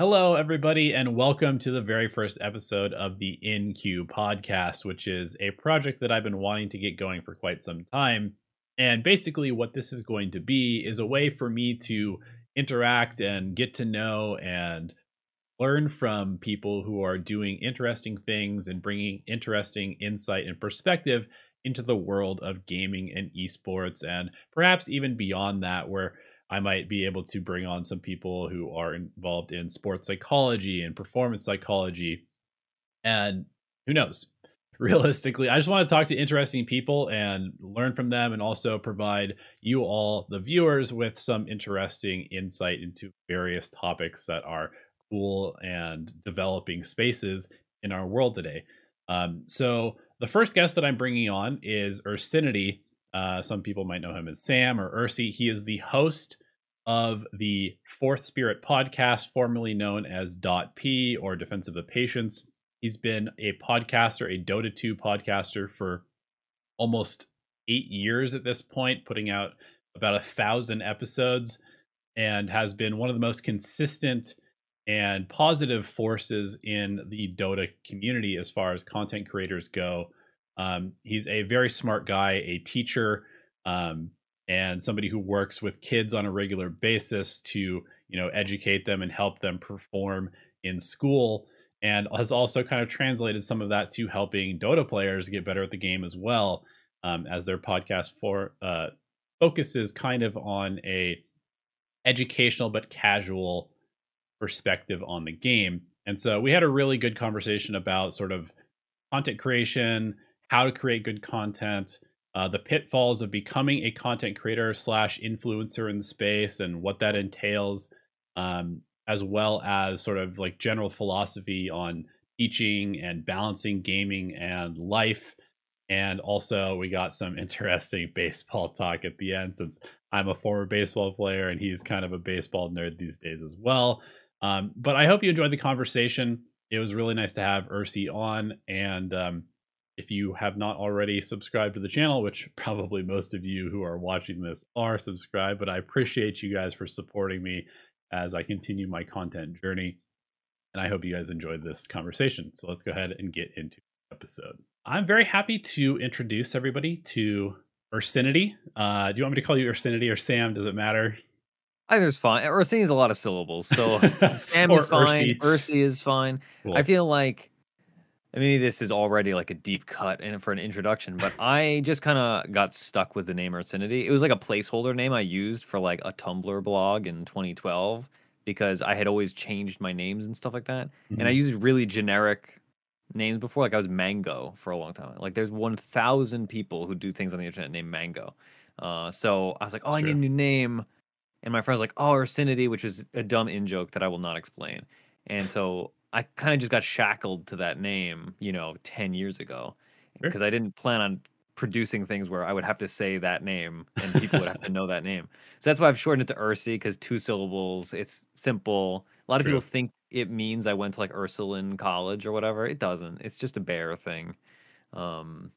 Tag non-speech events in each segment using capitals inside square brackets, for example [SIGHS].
Hello, everybody, and welcome to the very first episode of the InQ podcast, which is a project that I've been wanting to get going for quite some time. And basically, what this is going to be is a way for me to interact and get to know and learn from people who are doing interesting things and bringing interesting insight and perspective into the world of gaming and esports, and perhaps even beyond that, where I might be able to bring on some people who are involved in sports psychology and performance psychology. And who knows? [LAUGHS] Realistically, I just want to talk to interesting people and learn from them and also provide you all, the viewers, with some interesting insight into various topics that are cool and developing spaces in our world today. Um, so, the first guest that I'm bringing on is Ursinity. Uh, some people might know him as Sam or Ursi. He is the host of the Fourth Spirit podcast, formerly known as Dot P or Defense of the Patience. He's been a podcaster, a Dota 2 podcaster for almost eight years at this point, putting out about a thousand episodes, and has been one of the most consistent and positive forces in the Dota community as far as content creators go. Um, he's a very smart guy, a teacher, um, and somebody who works with kids on a regular basis to you know educate them and help them perform in school and has also kind of translated some of that to helping dota players get better at the game as well um, as their podcast for uh, focuses kind of on a educational but casual perspective on the game. And so we had a really good conversation about sort of content creation how to create good content uh, the pitfalls of becoming a content creator slash influencer in the space and what that entails, um, as well as sort of like general philosophy on teaching and balancing gaming and life. And also, we got some [LAUGHS] interesting baseball talk at the end since I'm a former baseball player and he's kind of a baseball nerd these days as well. Um, but I hope you enjoyed the conversation. It was really nice to have Ursi on. And um, if you have not already subscribed to the channel, which [LAUGHS] probably most of you who are watching this are subscribed, but I appreciate you guys for supporting me as I continue my content journey. And I hope you guys enjoyed this conversation. So let's go ahead and get into the episode. I'm very happy to introduce everybody to Ursinity. Uh, do you want me to call you Ursinity or Sam? Does it matter? Either's fine. Ursinity is a lot of syllables, so [LAUGHS] Sam is fine. Ursi is fine. Cool. I feel like maybe this is already like a deep cut in for an introduction, but [LAUGHS] I just kind of got stuck with the name Ursinity. It was like a placeholder name I used for like a Tumblr blog in 2012 because I had always changed my names and stuff like that. Mm-hmm. And I mm-hmm. used really generic names before. Like I was Mango for a long time. Like there's 1,000 people who do things on the internet named Mango. Uh, so I was like, oh, That's I true. need a new name. And my friend was like, oh, Ursinity, which is a dumb in joke that I will not explain. And so I kind of just got shackled to that name, you know, 10 years ago because sure. I didn't plan on producing things where I would have to say that name and people would have to know that name. So that's why I've shortened it to Ursi because two syllables, it's simple. A lot of people think it means I went to like Ursuline College or whatever. It doesn't. It's just a bear thing. Um,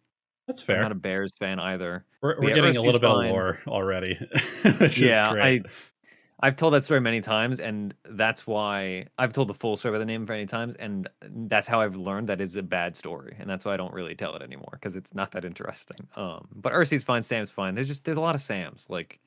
that's fair. I'm not a Bears fan either. We're, we're yeah, getting Ursi's a little bit fine. of lore already. [LAUGHS] yeah, I I've told that story many times, and that's why I've told the full story by the name many times, and that's how I've learned that it's a bad story, and that's why I don't really tell it anymore because it's not that interesting. Um, but Ursi's fine, Sam's fine. There's just there's a lot of Sams. Like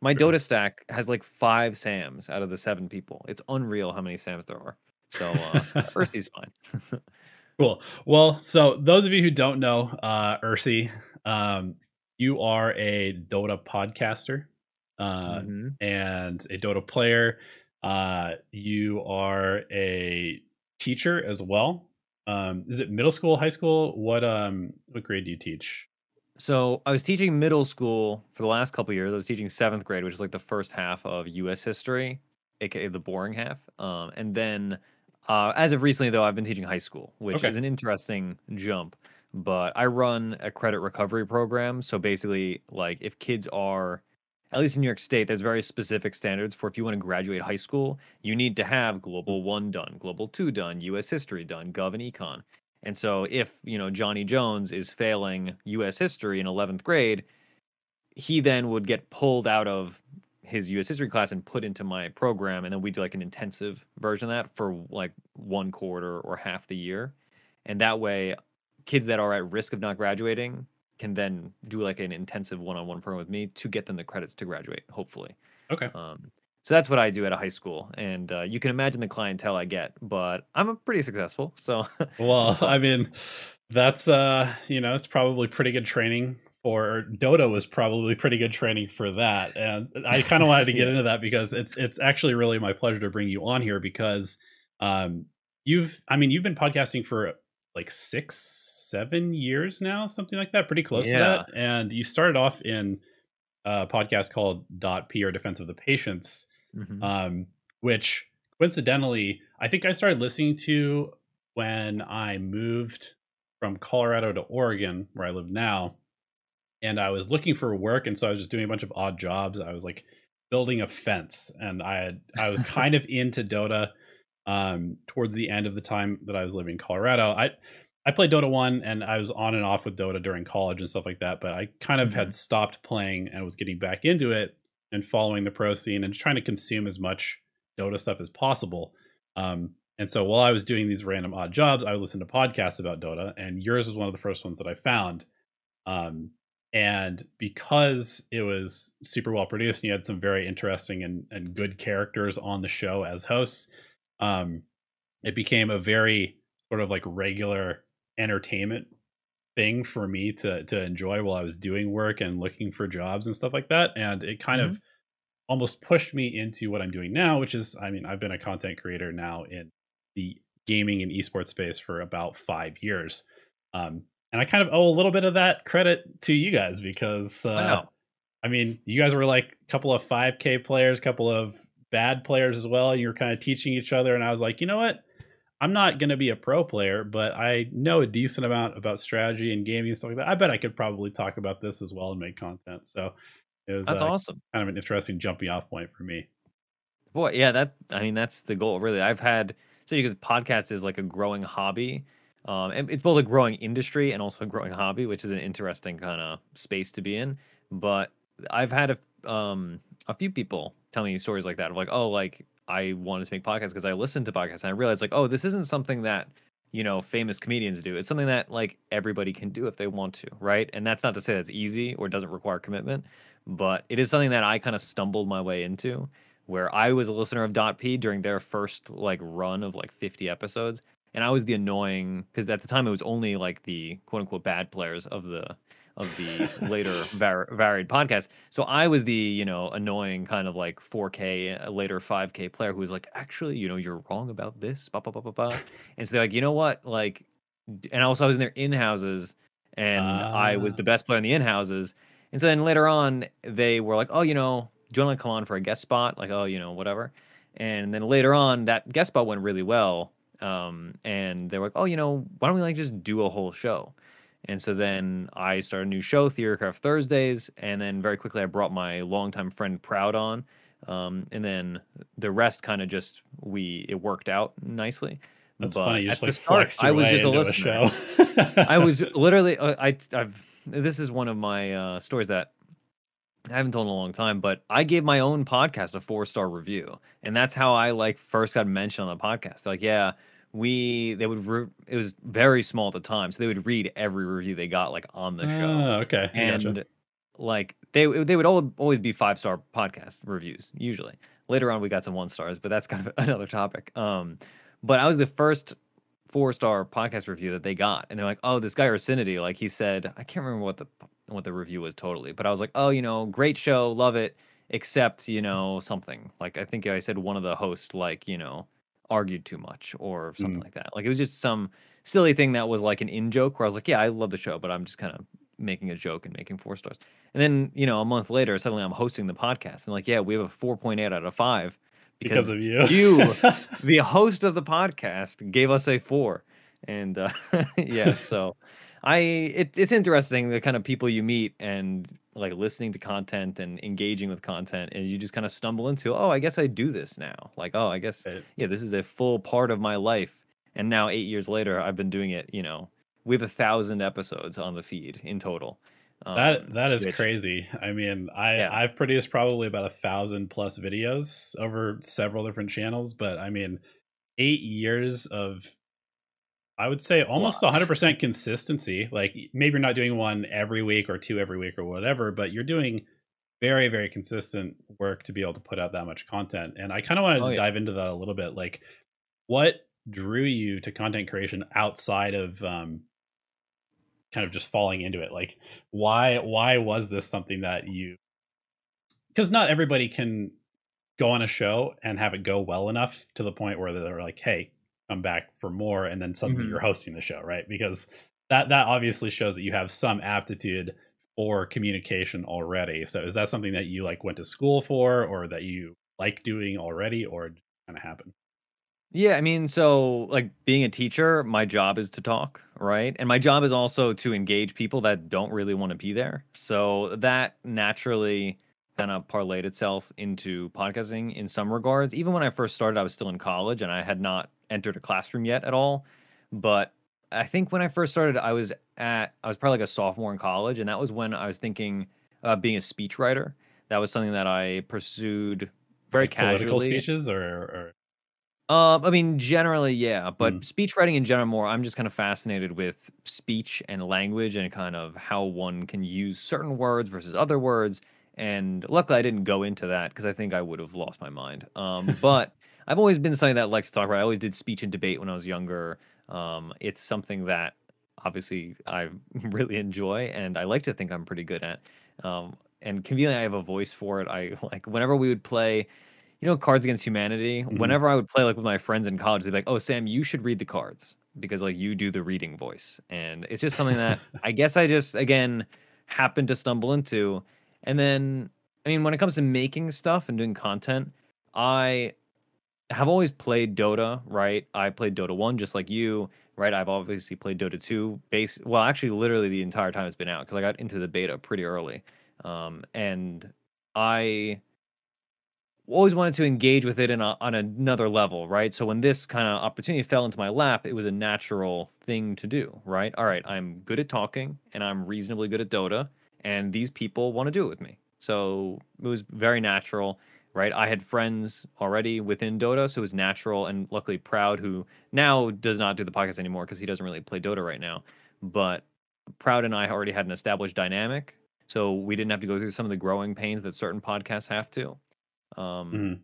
my Dota stack has like five Sams out of the seven people. It's unreal how many Sams there are. So uh, [LAUGHS] Ursi's fine. [LAUGHS] cool. Well, so those of you who don't know uh, Ursi, um, you are a Dota podcaster uh, mm-hmm. and a Dota player. Uh, you are a teacher as well. Um, is it middle school, high school? What um what grade do you teach? So I was teaching middle school for the last couple years. I was teaching seventh grade, which is like the first half of U.S. history, aka the boring half. Um, and then uh, as of recently, though, I've been teaching high school, which okay. is an interesting jump. But I run a credit recovery program. So basically, like if kids are at least in New York State, there's very specific standards for if you want to graduate high school, you need to have Global One done, Global Two done, U.S. History done, Gov and Econ. And so, if you know Johnny Jones is failing U.S. History in 11th grade, he then would get pulled out of his U.S. history class and put into my program, and then we do like an intensive version of that for like one quarter or half the year, and that way, kids that are at risk of not graduating can then do like an intensive one-on-one program with me to get them the credits to graduate, hopefully. Okay. Um, so that's what I do at a high school, and uh, you can imagine the clientele I get. But I'm pretty successful. So, [LAUGHS] well, I mean, that's uh, you know, it's probably pretty good training for Dota was probably pretty good training for that. And I kind of wanted to [LAUGHS] get into that because it's it's actually really my pleasure to bring you on here because um, you've I mean you've been podcasting for like six seven years now something like that pretty close yeah. to that and you started off in a podcast called dot p or defense of the patience mm-hmm. um, which coincidentally I think I started listening to when I moved from Colorado to Oregon where I live now and I was looking for work, and so I was just doing a bunch of odd jobs. I was like building a fence, and I had I was kind of [LAUGHS] into Dota um, towards the end of the time that I was living in Colorado. I I played Dota one, and I was on and off with Dota during college and stuff like that. But I kind of mm-hmm. had stopped playing and was getting back into it and following the pro scene and trying to consume as much Dota stuff as possible. Um, and so while I was doing these random odd jobs, I would listen to podcasts about Dota, and yours was one of the first ones that I found. Um, and because it was super well produced and you had some very interesting and, and good characters on the show as hosts um, it became a very sort of like regular entertainment thing for me to to enjoy while I was doing work and looking for jobs and stuff like that and it kind mm-hmm. of almost pushed me into what I'm doing now which is I mean I've been a content creator now in the gaming and esports space for about 5 years um, and I kind of owe a little bit of that credit to you guys because uh, wow. I mean, you guys were like a couple of 5K players, a couple of bad players as well. You were kind of teaching each other, and I was like, you know what? I'm not going to be a pro player, but I know a decent amount about strategy and gaming and stuff like that. I bet I could probably talk about this as well and make content. So it was that's uh, awesome. Kind of an interesting jumping off point for me. Boy, yeah, that I mean that's the goal. Really, I've had so because podcast is like a growing hobby um, and it's both a growing industry and also a growing hobby, which is an interesting kind of space to be in. But I've had a um a few people tell me stories like that of like, oh, like I wanted to make podcasts because I listened to podcasts and I realized like, oh, this isn't something that you know famous comedians do. It's something that like everybody can do if they want to, right? And that's not to say that's easy or doesn't require commitment, but it is something that I kind of stumbled my way into. Where I was a listener of Dot P during their first like run of like 50 episodes, and I was the annoying because at the time it was only like the quote unquote bad players of the of the later var- varied podcast. So I was the you know annoying kind of like 4K uh, later 5K player who was like, actually, you know, you're wrong about this. Bah, bah, bah, bah, bah. And so they're like, you know what, like, and also I was in their in houses, and uh. I was ah. the best player in the in houses. And so then later on, they were like, oh, you know, do you want to come on for a guest spot? Like, oh, you know, whatever. And then later on, that guest spot went really well um, and they were like, oh, you know, why don't we like just do a whole show? And so then I started a new show, Theorycraft Thursdays, and then very quickly I brought my longtime friend Proud on, um, and then the rest kind of just we it worked out nicely. That's but funny. You just like start, I was just a listener. I [LAUGHS] was literally uh, I I've this is one of my uh, stories that I haven't told in a long time, but I gave my own podcast a four star review, and that's how I like first got mentioned on the podcast. They're like, yeah, we they would re- it was very small at the time, so they would read every review they got like on the show. Oh, okay, and gotcha. like they they would all, always be five star podcast reviews usually. Later on, we got some one stars, but that's kind of [LAUGHS] another topic. Um, but I was the first four star podcast review that they got, and they're like, "Oh, this guy Ursinity, like he said, I can't remember what the what the review was totally, but I was like, oh, you know, great show, love it, except you know something like I think I said one of the hosts like you know argued too much or something mm. like that. Like it was just some silly thing that was like an in joke where I was like, yeah, I love the show, but I'm just kind of making a joke and making four stars. And then you know a month later, suddenly I'm hosting the podcast and like, yeah, we have a 4.8 out of five because, because of you. you, [LAUGHS] the host of the podcast, gave us a four. And uh, [LAUGHS] yeah, so I it, it's interesting the kind of people you meet and like listening to content and engaging with content and you just kind of stumble into oh I guess I do this now like oh I guess yeah this is a full part of my life and now eight years later I've been doing it you know we have a thousand episodes on the feed in total Um, that that is which, crazy. I mean, I yeah. I've produced probably about a thousand plus videos over several different channels, but I mean, eight years of I would say almost 100% consistency. Like maybe you're not doing one every week or two every week or whatever, but you're doing very very consistent work to be able to put out that much content. And I kind of wanted oh, to yeah. dive into that a little bit. Like, what drew you to content creation outside of um, kind of just falling into it? Like, why why was this something that you? Because not everybody can go on a show and have it go well enough to the point where they're like, hey come back for more and then suddenly mm-hmm. you're hosting the show right because that that obviously shows that you have some aptitude for communication already so is that something that you like went to school for or that you like doing already or kind of happen yeah, I mean, so like being a teacher, my job is to talk, right? And my job is also to engage people that don't really want to be there. So that naturally kind of parlayed itself into podcasting in some regards. Even when I first started, I was still in college and I had not entered a classroom yet at all. But I think when I first started, I was at I was probably like a sophomore in college, and that was when I was thinking about being a speechwriter. That was something that I pursued very like casually. Political speeches or, or... Uh, I mean, generally, yeah, but mm. speech writing in general, more. I'm just kind of fascinated with speech and language and kind of how one can use certain words versus other words. And luckily, I didn't go into that because I think I would have lost my mind. Um, [LAUGHS] but I've always been something that likes to talk about. I always did speech and debate when I was younger. Um, it's something that obviously I [LAUGHS] really enjoy and I like to think I'm pretty good at. Um, and conveniently, I have a voice for it. I [LAUGHS] like whenever we would play, you know, Cards Against Humanity. Mm-hmm. Whenever I would play like with my friends in college, they'd be like, "Oh, Sam, you should read the cards because like you do the reading voice." And it's just something that [LAUGHS] I guess I just again happened to stumble into. And then, I mean, when it comes to making stuff and doing content, I have always played Dota, right? I played Dota 1 just like you, right? I've obviously played Dota 2 base well, actually literally the entire time it's been out because I got into the beta pretty early. Um, and I always wanted to engage with it a, on another level, right? So when this kind of opportunity fell into my lap, it was a natural thing to do, right? All right, I'm good at talking and I'm reasonably good at Dota, and these people want to do it with me. So it was very natural right? I had friends already within Dota, so it was natural and luckily Proud, who now does not do the podcast anymore because he doesn't really play Dota right now. But Proud and I already had an established dynamic, so we didn't have to go through some of the growing pains that certain podcasts have to. Um, mm-hmm.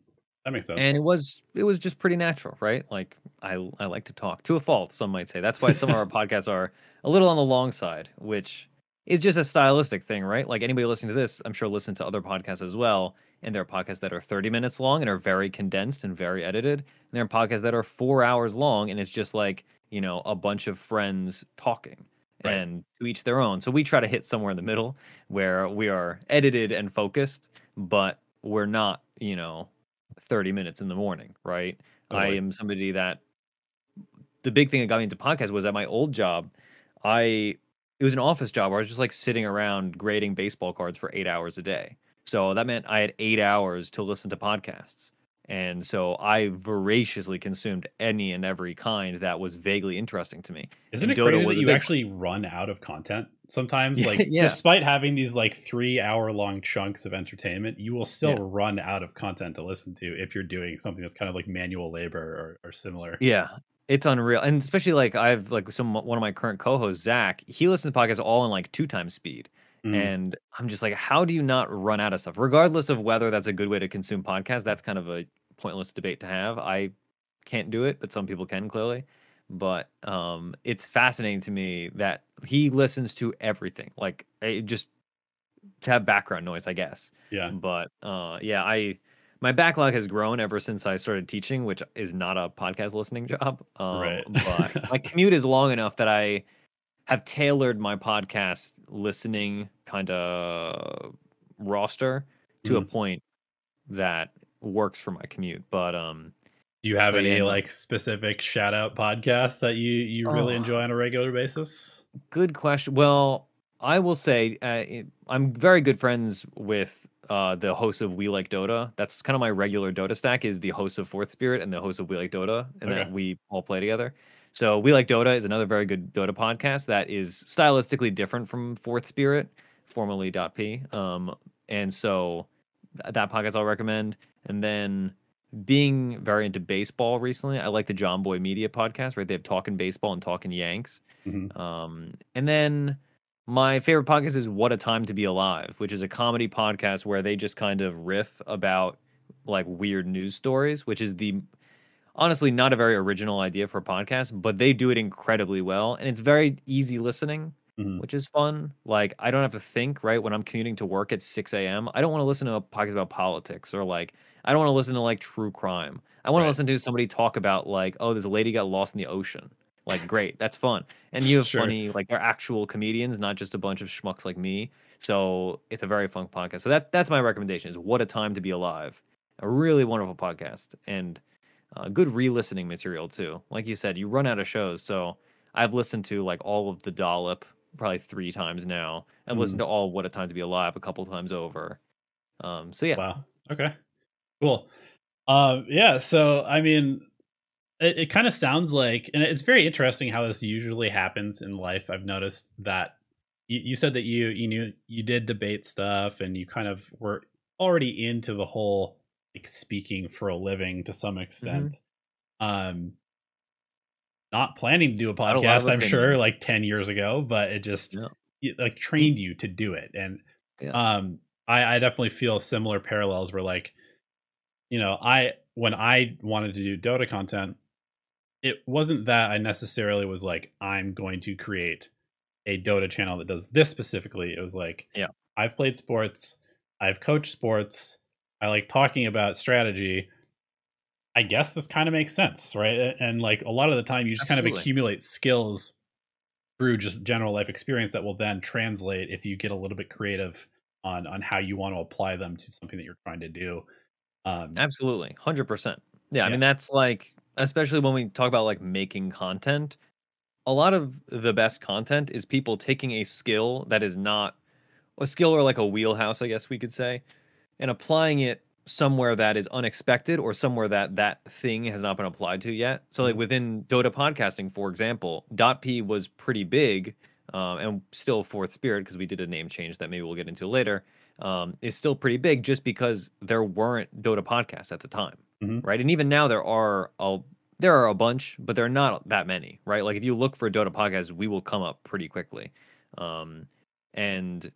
That makes sense. And it was it was just pretty natural, right? Like I I like to talk to a fault, some might say. That's why some of our [LAUGHS] podcasts are a little on the long side, which is just a stylistic thing, right? Like anybody listening to this, I'm sure listen to other podcasts as well and there are podcasts that are 30 minutes long and are very condensed and very edited. And there are podcasts that are four hours long and it's just like, you know, a bunch of friends talking right. and to each their own. So we try to hit somewhere in the middle where we are edited and focused, but we're not, you know, 30 minutes in the morning, right? Oh, I am somebody that the big thing that got me into podcasts was at my old job, I it was an office job where I was just like sitting around grading baseball cards for eight hours a day. So that meant I had eight hours to listen to podcasts. And so I voraciously consumed any and every kind that was vaguely interesting to me. Isn't and it Dota crazy that you big... actually run out of content sometimes? [LAUGHS] Like, yeah. despite having these like three hour long chunks of entertainment, you will still yeah. run out of content to listen to if you're doing something that's kind of like manual labor or, or similar. Yeah, it's unreal, and especially like I've like some one of my current co-hosts, Zach. He listens to podcasts all in like two times speed. Mm. And I'm just like, how do you not run out of stuff? Regardless of whether that's a good way to consume podcasts, that's kind of a pointless debate to have. I can't do it, but some people can clearly. But um, it's fascinating to me that he listens to everything, like it just to have background noise, I guess. Yeah. But uh, yeah, I my backlog has grown ever since I started teaching, which is not a podcast listening [LAUGHS] job. Um, right. but my [LAUGHS] commute is long enough that I have tailored my podcast listening kind of roster to mm. a mm-hmm. point that works for my commute. But um do you have any yeah, like specific shout out podcasts that you you really oh, enjoy on a regular basis? Good question. Well, I will say uh, I'm very good friends with uh, the host of We Like Dota. That's kind of my regular Dota stack. Is the host of Fourth Spirit and the host of We Like Dota, and okay. that we all play together. So We Like Dota is another very good Dota podcast that is stylistically different from Fourth Spirit, formerly .p. Um, and so that podcast I'll recommend. And then being very into baseball recently, I like the Jomboy Media podcast, right? They have Talking Baseball and Talking Yanks. Mm-hmm. Um, and then my favorite podcast is What a Time to Be Alive, which is a comedy podcast where they just kind of riff about like weird news stories, which is the honestly not a very original idea for a podcast, but they do it incredibly well. And it's very easy listening, mm-hmm. which is fun. Like, I don't have to think, right? When I'm commuting to work at 6 a.m., I don't want to listen to a podcast about politics or like, I don't want to listen to like true crime. I want right. to listen to somebody talk about like, oh, this lady got lost in the ocean. Like, great, that's fun. And you have sure. funny, like they're actual comedians, not just a bunch of schmucks like me. So it's a very fun podcast. So that that's my recommendation. Is what a time to be alive. A really wonderful podcast and uh, good re-listening material too. Like you said, you run out of shows, so I've listened to like all of the Dollop probably three times now. I've mm. listened to all What a Time to Be Alive a couple times over. Um, so yeah. Wow. Okay. Cool. Uh, yeah. So I mean, it, it kind of sounds like, and it's very interesting how this usually happens in life. I've noticed that you, you said that you you knew you did debate stuff, and you kind of were already into the whole like speaking for a living to some mm-hmm. extent. Mm-hmm. Um, not planning to do a podcast, I'm sure, like 10 years ago, but it just yeah. it, like trained you to do it. And yeah. um, I, I definitely feel similar parallels where like, you know, I when I wanted to do Dota content, it wasn't that I necessarily was like, I'm going to create a Dota channel that does this specifically. It was like, yeah, I've played sports, I've coached sports, I like talking about strategy. I guess this kind of makes sense, right? And like a lot of the time, you just Absolutely. kind of accumulate skills through just general life experience that will then translate if you get a little bit creative on on how you want to apply them to something that you're trying to do. Um, Absolutely, hundred percent. Yeah, I mean that's like especially when we talk about like making content. A lot of the best content is people taking a skill that is not a skill or like a wheelhouse, I guess we could say, and applying it somewhere that is unexpected or somewhere that that thing has not been applied to yet. So like mm-hmm. within Dota podcasting, for example, dot .p was pretty big, um, and still Fourth Spirit because we did a name change that maybe we'll get into later. Um, is still pretty big just because there weren't Dota podcasts at the time, mm-hmm. right? And even now there are a there are a bunch, but there are not that many, right? Like if you look for Dota podcasts, we will come up pretty quickly, um, and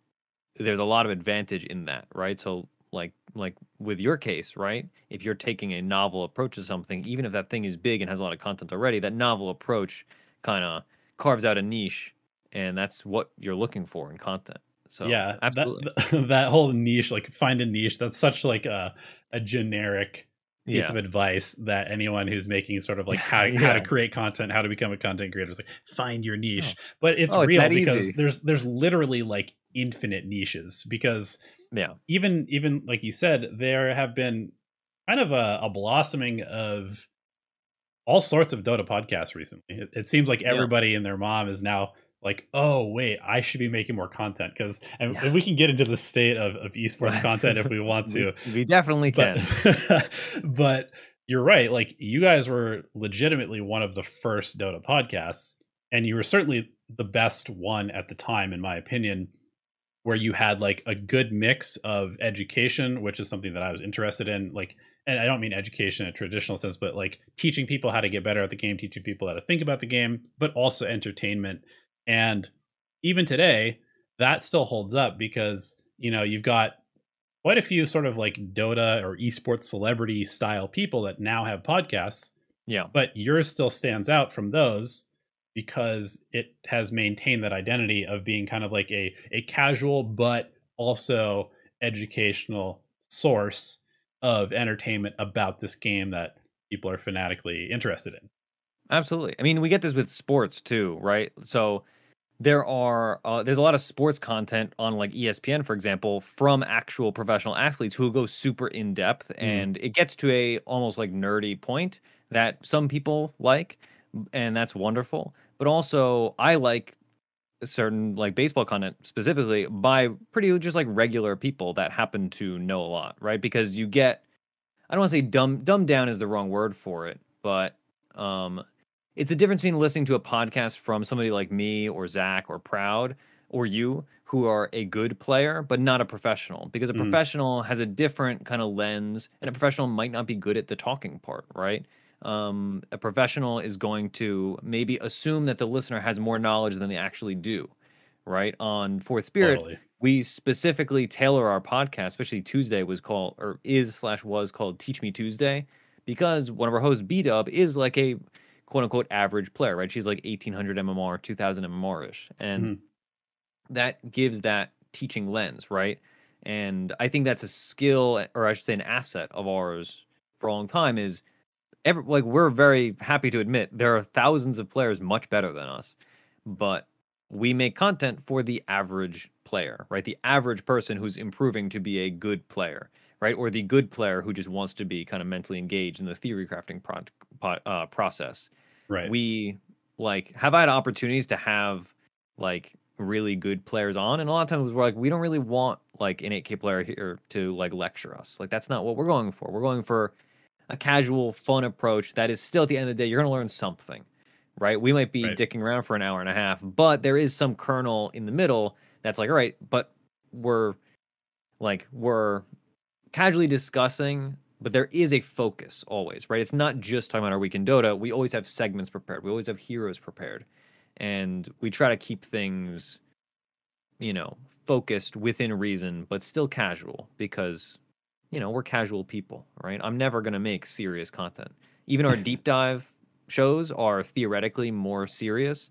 there's a lot of advantage in that, right? So like like with your case, right? If you're taking a novel approach to something, even if that thing is big and has a lot of content already, that novel approach kind of carves out a niche, and that's what you're looking for in content. So yeah, absolutely. that [LAUGHS] that whole niche, like find a niche, that's such like a a generic piece yeah. of advice that anyone who's making sort of like how, yeah. [LAUGHS] how to create content, how to become a content creator is like find your niche. Oh. But it's oh, real it's because easy. there's there's literally like infinite niches because yeah. even even like you said there have been kind of a, a blossoming of all sorts of dota podcasts recently. It, it seems like everybody yeah. and their mom is now like oh wait i should be making more content. Because and, yeah. and, we can get into the state of, of esports content if we want [LAUGHS] to we, we definitely can. but, [LAUGHS] but you're right like you guys were legitimately one of the first dota podcasts and you were certainly the best one at the time in my opinion where you had like a good mix of education, which is something that I was interested in. Like, and I don't mean education in a traditional sense, but like teaching people how to get better at the game, teaching people how to think about the game, but also entertainment. And even today, that still holds up because, you know, you've got quite a few sort of like Dota or esports celebrity style people that now have podcasts. Yeah. But yours still stands out from those because it has maintained that identity of being kind of like a a casual but also educational source of entertainment about this game that people are fanatically interested in. Absolutely. I mean, we get this with sports too, right? So there are uh, there's a lot of sports content on like ESPN, for example, from actual professional athletes who go super in depth, mm. and it gets to a almost like nerdy point that some people like, and that's wonderful but also I like certain like baseball content specifically by pretty just like regular people that happen to know a lot, right? Because you get I don't want to say dumb dumb down is the wrong word for it, but um it's a difference between listening to a podcast from somebody like me or Zach or Proud or you who are a good player but not a professional because a mm. professional has a different kind of lens and a professional might not be good at the talking part right um, a professional is going to maybe assume that the listener has more knowledge than they actually do right on fourth spirit totally. we specifically tailor our podcast especially tuesday was called or is slash was called teach me tuesday because one of our hosts b dub is like a quote unquote average player right she's like 1800 mmr 2000 mmr ish and mm that gives that teaching lens, right? And I think that's a skill, or I should say, an asset of ours for a long time. Is every, like we're very happy to admit there are thousands of players much better than us, but we make content for the average player, right? The average person who's improving to be a good player, right? Or the good player who just wants to be kind of mentally engaged in the theory crafting pro- uh, process. Right. We like have had opportunities to have like really good players on and a lot of times we're like we don't really want like an 8k player here to like lecture us like that's not what we're going for we're going for a casual fun approach that is still at the end of the day you're going to learn something right? We might be right. dicking around for an hour and a half but there is some kernel in the middle that's like all right but we're like we're casually discussing but there is a focus always right? It's not just talking about our week in dota. We always have segments prepared. We always have heroes prepared. And we try to keep things you know focused within reason but still casual because you know we're casual people right i'm never going to make serious content even our deep [LAUGHS] dive shows are theoretically more serious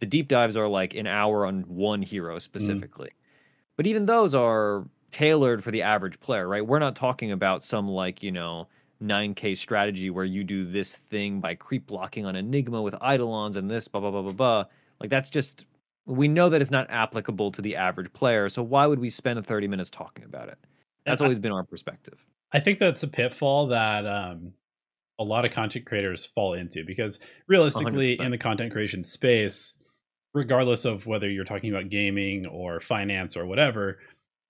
the deep dives are like an hour on one hero mm. specifically mm. but even those are tailored for the average player right we're not talking about some like you know 9k strategy where you do this thing by creep blocking on Enigma with Eidolons and this blah blah blah blah blah. Like that's just we know that it's not applicable to the average player. So why would we spend 30 minutes talking about it? [LAUGHS] That's always been our perspective. I think that's a pitfall that um, a lot of content creators fall into because realistically, 100%. in the content creation space, regardless of whether you're talking about gaming or finance or whatever,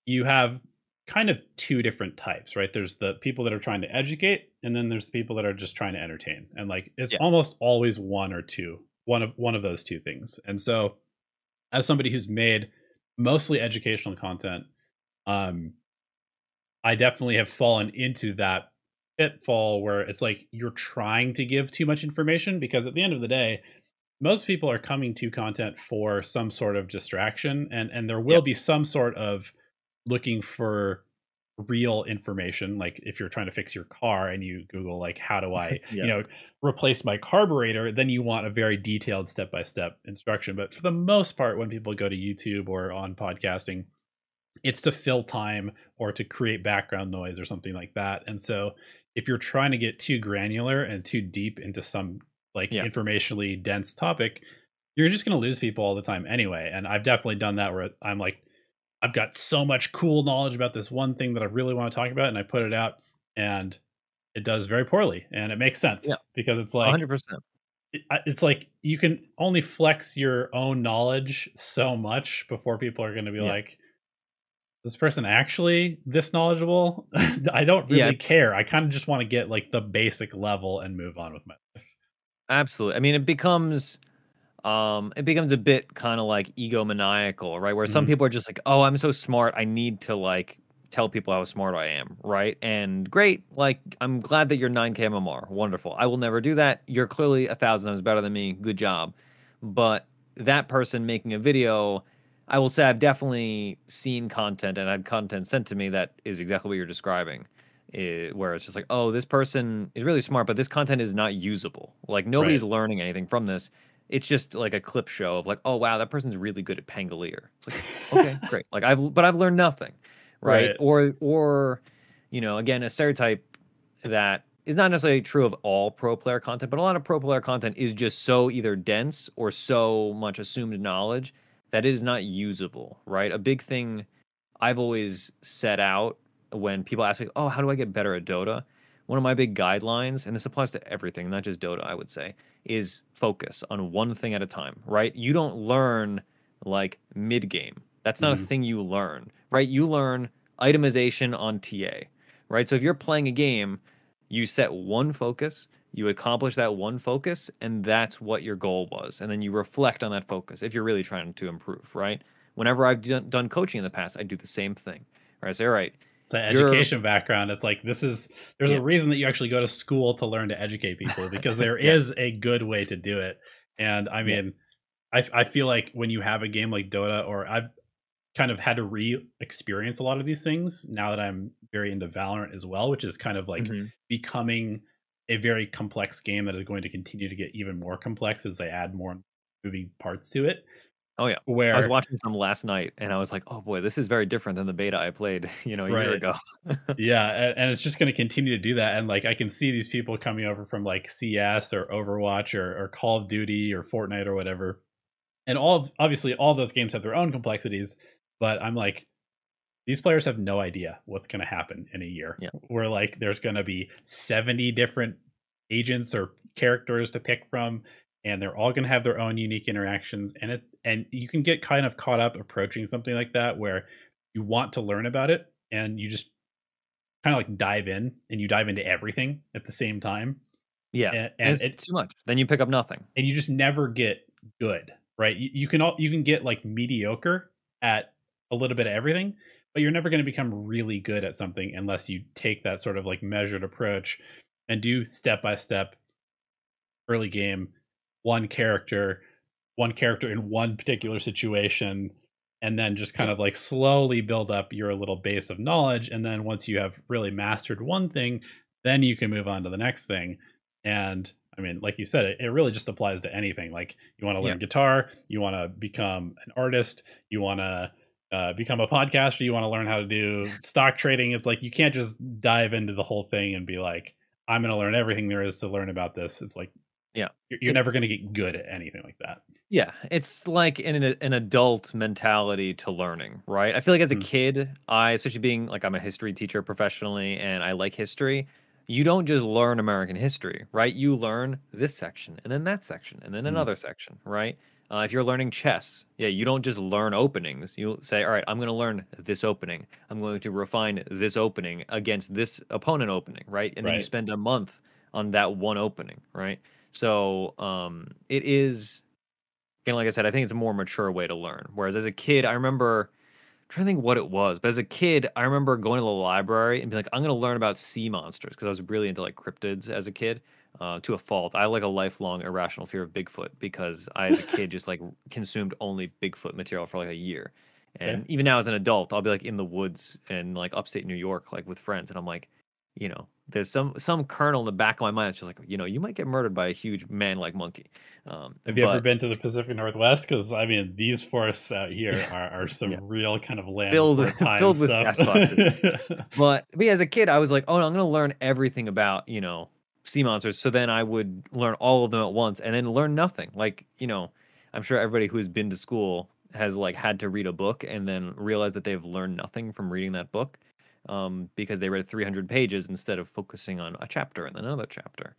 you have kind of two different types, right? There's the people that are trying to educate, and then there's the people that are just trying to entertain. And like it's yeah. almost always one or two, one of one of those two things. And so as somebody who's made mostly educational content, um I definitely have fallen into that pitfall where it's like you're trying to give too much information because at the end of the day, most people are coming to content for some sort of distraction and and there will yep. be some sort of looking for real information like if you're trying to fix your car and you google like how do i [LAUGHS] yeah. you know replace my carburetor then you want a very detailed step by step instruction but for the most part when people go to youtube or on podcasting it's to fill time or to create background noise or something like that and so if you're trying to get too granular and too deep into some like yeah. informationally dense topic you're just going to lose people all the time anyway and i've definitely done that where i'm like I've got so much cool knowledge about this one thing that I really want to talk about, and I put it out, and it does very poorly, and it makes sense yeah. because it's like 100. percent It's like you can only flex your own knowledge so much before people are going to be yeah. like, "This person actually this knowledgeable?" [LAUGHS] I don't really yeah. care. I kind of just want to get like the basic level and move on with my life. Absolutely. I mean, it becomes um, it becomes a bit kind of like egomaniacal, right? Where some mm-hmm. people are just like, "Oh, I'm so smart. I need to like tell people how smart I am," right? And great, like I'm glad that you're 9k MMR. Wonderful. I will never do that. You're clearly a thousand times better than me. Good job. But that person making a video, I will say I've definitely seen content and had content sent to me that is exactly what you're describing. It, where it's just like, oh, this person is really smart, but this content is not usable. Like nobody's right. learning anything from this it's just like a clip show of like, oh wow, that person's really good at Pangolier. It's like, [LAUGHS] okay, great. Like I've but I've learned nothing. Right? right? Or or you know, again, a stereotype that is not necessarily true of all pro player content, but a lot of pro player content is just so either dense or so much assumed knowledge that it is not usable, right? A big thing I've always set out when people ask me, "Oh, how do I get better at Dota?" one of my big guidelines, and this applies to everything, not just Dota, I would say, is focus on one thing at a time, right? You don't learn like mid game. That's not mm-hmm. a thing you learn, right? You learn itemization on TA, right? So if you're playing a game, you set one focus, you accomplish that one focus, and that's what your goal was. And then you reflect on that focus if you're really trying to improve, right? whenever I've done, done coaching in the past, I do the same thing. Right? I say, all right, it's an education background. It's like this is there's yeah. a reason that you actually go to school to learn to educate people because [LAUGHS] there yeah. is a good way to do it. And I mean, yeah. I I feel like when you have a game like Dota, or I've kind of had to re-experience a lot of these things now that I'm very into Valorant as well, which is kind of like mm-hmm. becoming a very complex game that is going to continue to get even more complex as they add more moving parts to it. Oh yeah. Where I was watching some last night and I was like, "Oh boy, this is very different than the beta I played, [LAUGHS] you know, a right. year ago." [LAUGHS] yeah, and, it's just going to continue to do that and like I can see these people coming over from like CS or Overwatch or, or Call of Duty or Fortnite or whatever. And all obviously all those games have their own complexities, but I'm like these players have no idea what's going to happen in a year. Yeah. Where like there's going to be 70 different agents or characters to pick from and they're all going to have their own unique interactions and it and you can get kind of caught up approaching something like that where you want to learn about it and you just kind of like dive in and you dive into everything at the same time yeah and, and it's it, too much then you pick up nothing and you just never get good right you, you can all you can get like mediocre at a little bit of everything but you're never going to become really good at something unless you take that sort of like measured approach and do step by step early game one character one character in one particular situation and then just kind of like slowly build up your little base of knowledge and then once you have really mastered one thing then you can move on to the next thing and i mean like you said it, it really just applies to anything like you want to learn yeah. guitar you want to become an artist you want to uh, become a podcaster you want to learn how to do stock trading it's like you can't just dive into the whole thing and be like i'm going to learn everything there is to learn about this it's like yeah. You're, you're it, never going to get good at anything like that. Yeah. It's like an, an adult mentality to learning, right? I feel like as a mm. kid, I, especially being like I'm a history teacher professionally and I like history, you don't just learn American history, right? You learn this section and then that section and then mm. another section, right? Uh, if you're learning chess, yeah, you don't just learn openings. You say, all right, I'm going to learn this opening. I'm going to refine this opening against this opponent opening, right? And right. then you spend a month on that one opening, right? So um, it is, again, like I said, I think it's a more mature way to learn. Whereas as a kid, I remember I'm trying to think what it was, but as a kid, I remember going to the library and being like, I'm going to learn about sea monsters because I was really into like cryptids as a kid. Uh, to a fault, I like a lifelong irrational fear of Bigfoot because I, as a [LAUGHS] kid, just like consumed only Bigfoot material for like a year. And yeah. even now, as an adult, I'll be like in the woods and like upstate New York, like with friends, and I'm like, you know, there's some some kernel in the back of my mind that's just like, you know, you might get murdered by a huge man like monkey. Um, Have you but, ever been to the Pacific Northwest? Because I mean, these forests out here [LAUGHS] are, are some yeah. real kind of land filled with [LAUGHS] filled with gas but, but as a kid, I was like, oh, I'm going to learn everything about you know sea monsters. So then I would learn all of them at once, and then learn nothing. Like you know, I'm sure everybody who's been to school has like had to read a book and then realize that they've learned nothing from reading that book um, because they read 300 pages instead of focusing on a chapter and another chapter.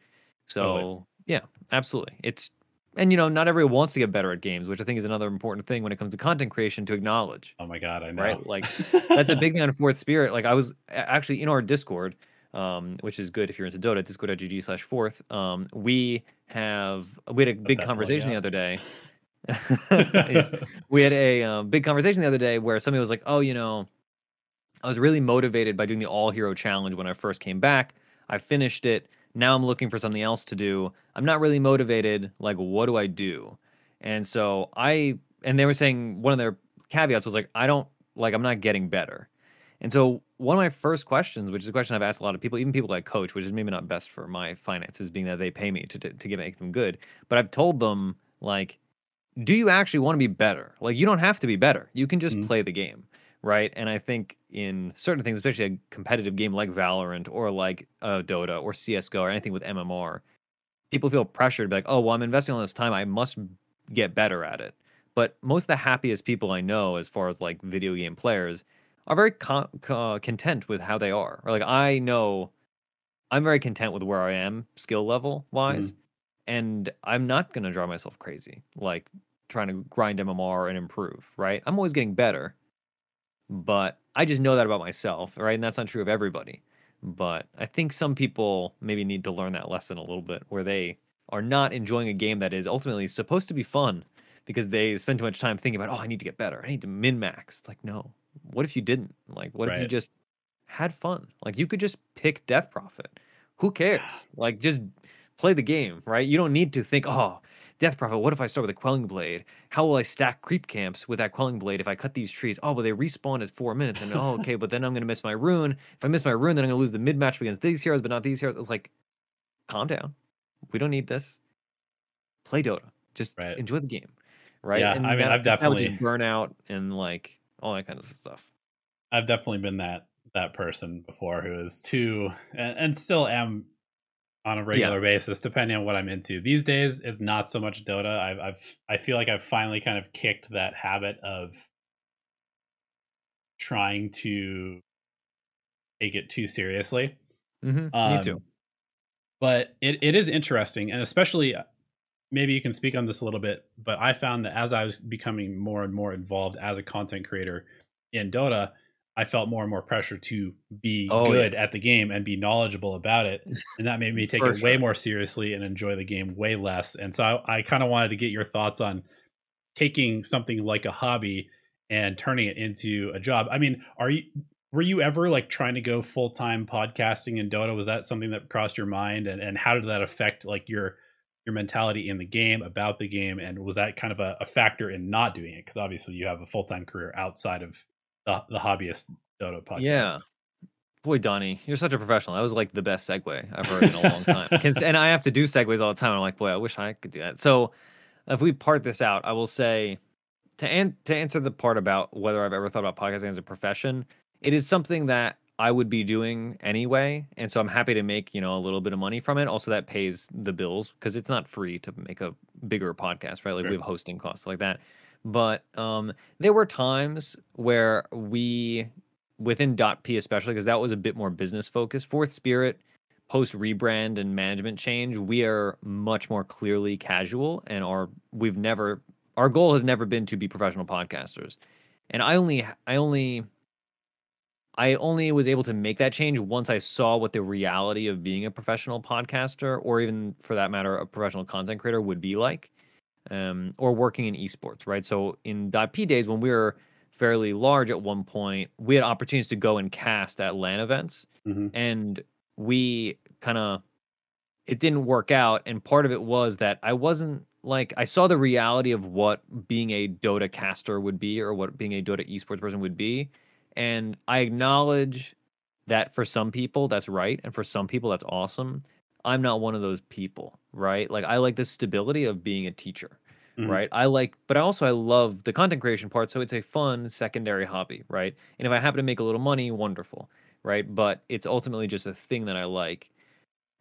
So oh, yeah, absolutely. It's and you know not everyone wants to get better at games, which I think is another important thing when it comes to content creation to acknowledge. Oh my god, I know. Right, like [LAUGHS] that's a big thing on Fourth Spirit. Like I was actually in our Discord. Um, which is good if you're into Dota, discord.gg slash fourth. Um, we have we had a big conversation the other day. [LAUGHS] [LAUGHS] we had a um, big conversation the other day where somebody was like, "Oh, you know, I was really motivated by doing the all hero challenge when I first came back. I finished it. Now I'm looking for something else to do. I'm not really motivated. Like, what do I do? And so I, and they were saying one of their caveats was like, I don't, like, I'm not getting better. And so one of my first questions, which is a question I've asked a lot of people, even people I coach, which is maybe not best for my finances, being that they pay me to, to, to get, make them good. But I've told them, like, do you actually want to be better? Like, you don't have to be better. You can just mm-hmm. play the game right? And I think in certain things, especially a competitive game like Valorant or like uh, Dota or CS:GO or anything with MMR, people feel pressured to be like, "Oh, well, I'm investing all this time. I must get better at it." But most of the happiest people I know, as far as like video game players, are very con- uh, content with how they are. Or like I know, I'm very content with where I am skill level wise, mm-hmm. and I'm not gonna drive myself crazy like trying to grind MMR and improve. Right? I'm always getting better but I just know that about myself, right? And that's not true of everybody. But I think some people maybe need to learn that lesson a little bit where they are not enjoying a game that is ultimately supposed to be fun because they spend too much time thinking about, oh, I need to get better. I need to min max. It's like, no. What if you didn't? Like, what right. if you just had fun? Like, you could just pick Death Prophet. Who cares? Like, just play the game, right? You don't need to think, oh, Death Prophet, what if I start with a Quelling Blade? How will I stack creep camps with that Quelling Blade if I cut these trees? Oh, but they respawn at four minutes. And oh, okay, but then I'm going to miss my rune. If I miss my rune, then I'm going to lose the mid match against these heroes, but not these heroes. It's like, calm down. We don't need this. Play Dota. Just right. enjoy the game. Right. Yeah. And I mean, that, I've definitely burn out and like all that kind of stuff. I've definitely been that that person before who is too and, and still am on a regular yeah. basis, depending on what I'm into. These days, is not so much Dota. I've, I've I feel like I've finally kind of kicked that habit of trying to take it too seriously. Mm-hmm. Um, Me too. But it, it is interesting, and especially maybe you can speak on this a little bit. But I found that as I was becoming more and more involved as a content creator in Dota, I felt more and more pressure to be oh, good yeah. at the game and be knowledgeable about it. And that made me [LAUGHS] take it sure. way more seriously and enjoy the game way less. And so I, I kind of wanted to get your thoughts on taking something like a hobby and turning it into a job. I mean, are you were you ever like trying to go full time podcasting in Dota? Was that something that crossed your mind? And and how did that affect like your your mentality in the game about the game? And was that kind of a, a factor in not doing it? Because obviously you have a full time career outside of the, the hobbyist Dota podcast. Yeah. Boy, Donnie, you're such a professional. That was like the best segue I've heard in a long time. and I have to do segues all the time. I'm like, boy, I wish I could do that. So, if we part this out, I will say to an- to answer the part about whether I've ever thought about podcasting as a profession, it is something that I would be doing anyway, and so I'm happy to make you know a little bit of money from it. Also, that pays the bills because it's not free to make a bigger podcast, right? Like sure. we have hosting costs like that. But um, there were times where we, within Dot .p especially, because that was a bit more business focused. Fourth Spirit, post rebrand and management change, we are much more clearly casual, and our we've never our goal has never been to be professional podcasters. And I only I only I only was able to make that change once I saw what the reality of being a professional podcaster, or even for that matter, a professional content creator would be like um, or working in esports, right? So in .p days when we were fairly large at one point, we had opportunities to go and cast at LAN events, mm-hmm. and we kind of it didn't work out. And part of it was that I wasn't like I saw the reality of what being a Dota caster would be, or what being a Dota esports person would be, and I acknowledge that for some people that's right, and for some people that's awesome. I'm not one of those people, right? Like I like the stability of being a teacher, mm-hmm. right? I like, but I also I love the content creation part. So it's a fun secondary hobby, right? And if I happen to make a little money, wonderful, right? But it's ultimately just a thing that I like.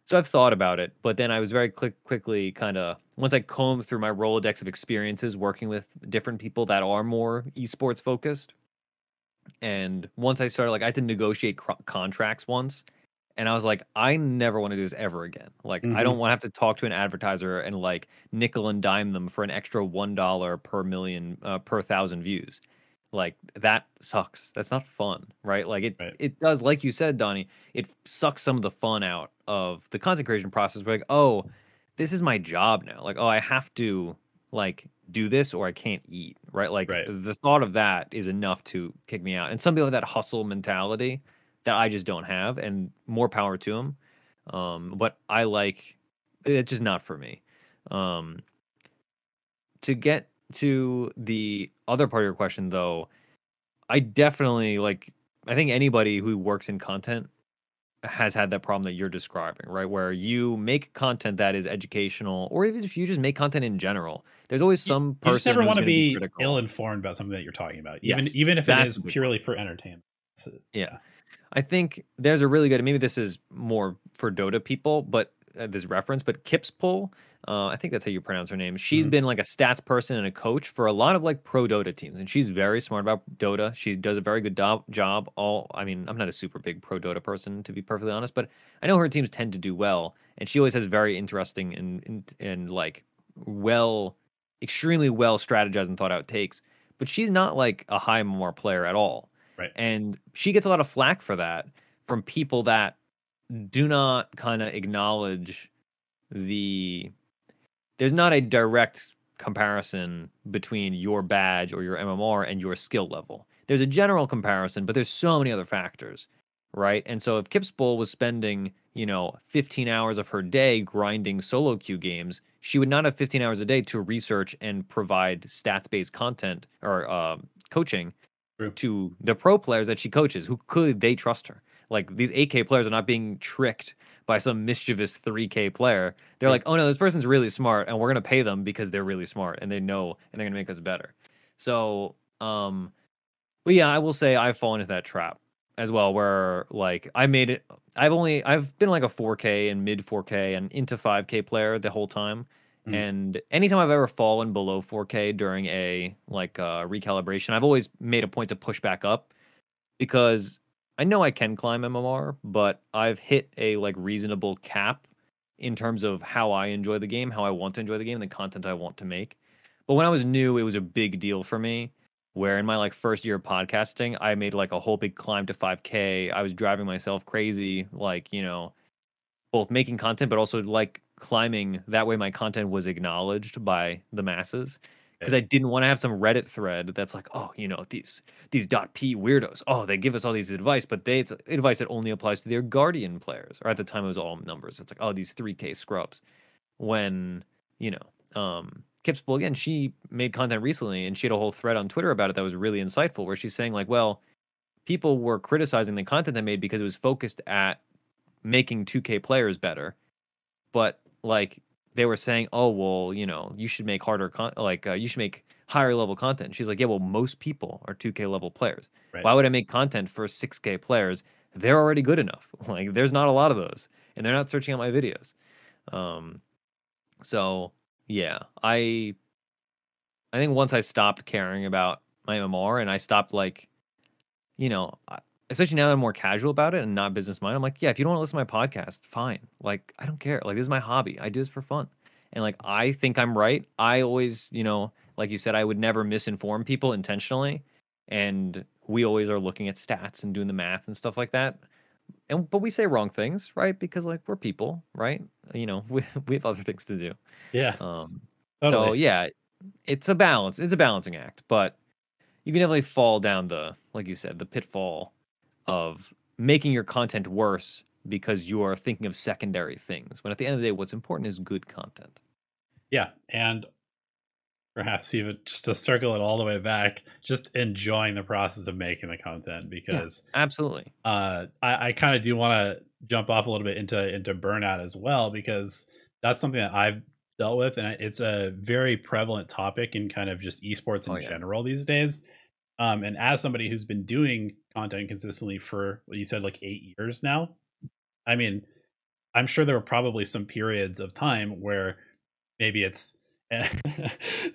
So I've thought about it, but then I was very quick, quickly kind of once I combed through my Rolodex of experiences working with different people that are more esports focused. And once I started, like, I had to negotiate cr- contracts once and I was like, I never want to do this ever again. Like, mm-hmm. I don't want to have to talk to an advertiser and like nickel and dime them for an extra one dollar per million uh, per thousand views. Like that sucks. That's not fun, right? Like it right. it does, like you said, Donnie. It sucks some of the fun out of the content creation process. We're like, oh, this is my job now. Like, oh, I have to like do this or I can't eat, right? Like right. the thought of that is enough to kick me out. And some people have that hustle mentality that I just don't have, and more power to them. Um, but I like it's just not for me. Um, to get to the other part of your question, though, I definitely like. I think anybody who works in content has had that problem that you're describing, right? Where you make content that is educational, or even if you just make content in general, there's always some person. You just never want to be, be ill-informed about something that you're talking about, even yes, even if it is purely for entertainment. yeah. I think there's a really good. Maybe this is more for Dota people, but uh, this reference. But Kipspul, uh, I think that's how you pronounce her name. She's mm-hmm. been like a stats person and a coach for a lot of like pro Dota teams, and she's very smart about Dota. She does a very good do- job. All I mean, I'm not a super big pro Dota person to be perfectly honest, but I know her teams tend to do well, and she always has very interesting and and, and like well, extremely well strategized and thought out takes. But she's not like a high MMR player at all. Right. And she gets a lot of flack for that from people that do not kind of acknowledge the there's not a direct comparison between your badge or your MMR and your skill level. There's a general comparison, but there's so many other factors, right? And so if Kipspul was spending, you know, 15 hours of her day grinding solo queue games, she would not have 15 hours a day to research and provide stats-based content or uh, coaching True. to the pro players that she coaches, who could they trust her? Like these 8K players are not being tricked by some mischievous 3K player. They're like, oh no, this person's really smart, and we're gonna pay them because they're really smart and they know and they're gonna make us better. So, um, but yeah, I will say I've fallen into that trap as well, where like I made it. I've only I've been like a 4K and mid 4K and into 5K player the whole time. Mm. And anytime I've ever fallen below 4K during a like uh, recalibration, I've always made a point to push back up because I know I can climb MMR, but I've hit a like reasonable cap in terms of how I enjoy the game, how I want to enjoy the game, and the content I want to make. But when I was new, it was a big deal for me. Where in my like first year of podcasting, I made like a whole big climb to 5K. I was driving myself crazy, like you know, both making content, but also like climbing. That way, my content was acknowledged by the masses because I didn't want to have some Reddit thread that's like, oh, you know, these these dot p weirdos. Oh, they give us all these advice, but they it's advice that only applies to their Guardian players. Or at the time, it was all numbers. It's like, oh, these three K scrubs. When you know, um, Kipspul again, she made content recently, and she had a whole thread on Twitter about it that was really insightful, where she's saying like, well, people were criticizing the content I made because it was focused at making 2K players better, but like they were saying, "Oh, well, you know, you should make harder con- like uh, you should make higher level content." She's like, "Yeah, well, most people are 2K level players. Right. Why would I make content for 6K players? They're already good enough. [LAUGHS] Like, there's not a lot of those, and they're not searching out my videos." Um, so yeah, I, I think once I stopped caring about my MMR and I stopped like, you know, especially now that I'm more casual about it and not business minded, I'm like, yeah, if you don't want to listen to my podcast, fine. Like, I don't care. Like, this is my hobby. I do this for fun. And like, I think I'm right. I always, you know, like you said, I would never misinform people intentionally. And we always are looking at stats and doing the math and stuff like that. And but we say wrong things, right? Because like we're people, right? You know, [LAUGHS] we we have other things to do. Yeah. Um. Totally. So yeah, it's a balance. It's a balancing act, but you can definitely fall down the, like you said, the pitfall of making your content worse because you are thinking of secondary things. When at the end of the day, what's important is good content. Yeah, and perhaps even just to circle it all the way back, just enjoying the process of making the content because yeah, absolutely. Uh, I, I kind of do want to jump off a little bit into into burnout as well because that's something that I've dealt with, and it's a very prevalent topic in kind of just esports in oh, yeah. general these days. Um, and as somebody who's been doing content consistently for what you said like eight years now, I mean, I'm sure there were probably some periods of time where maybe it's and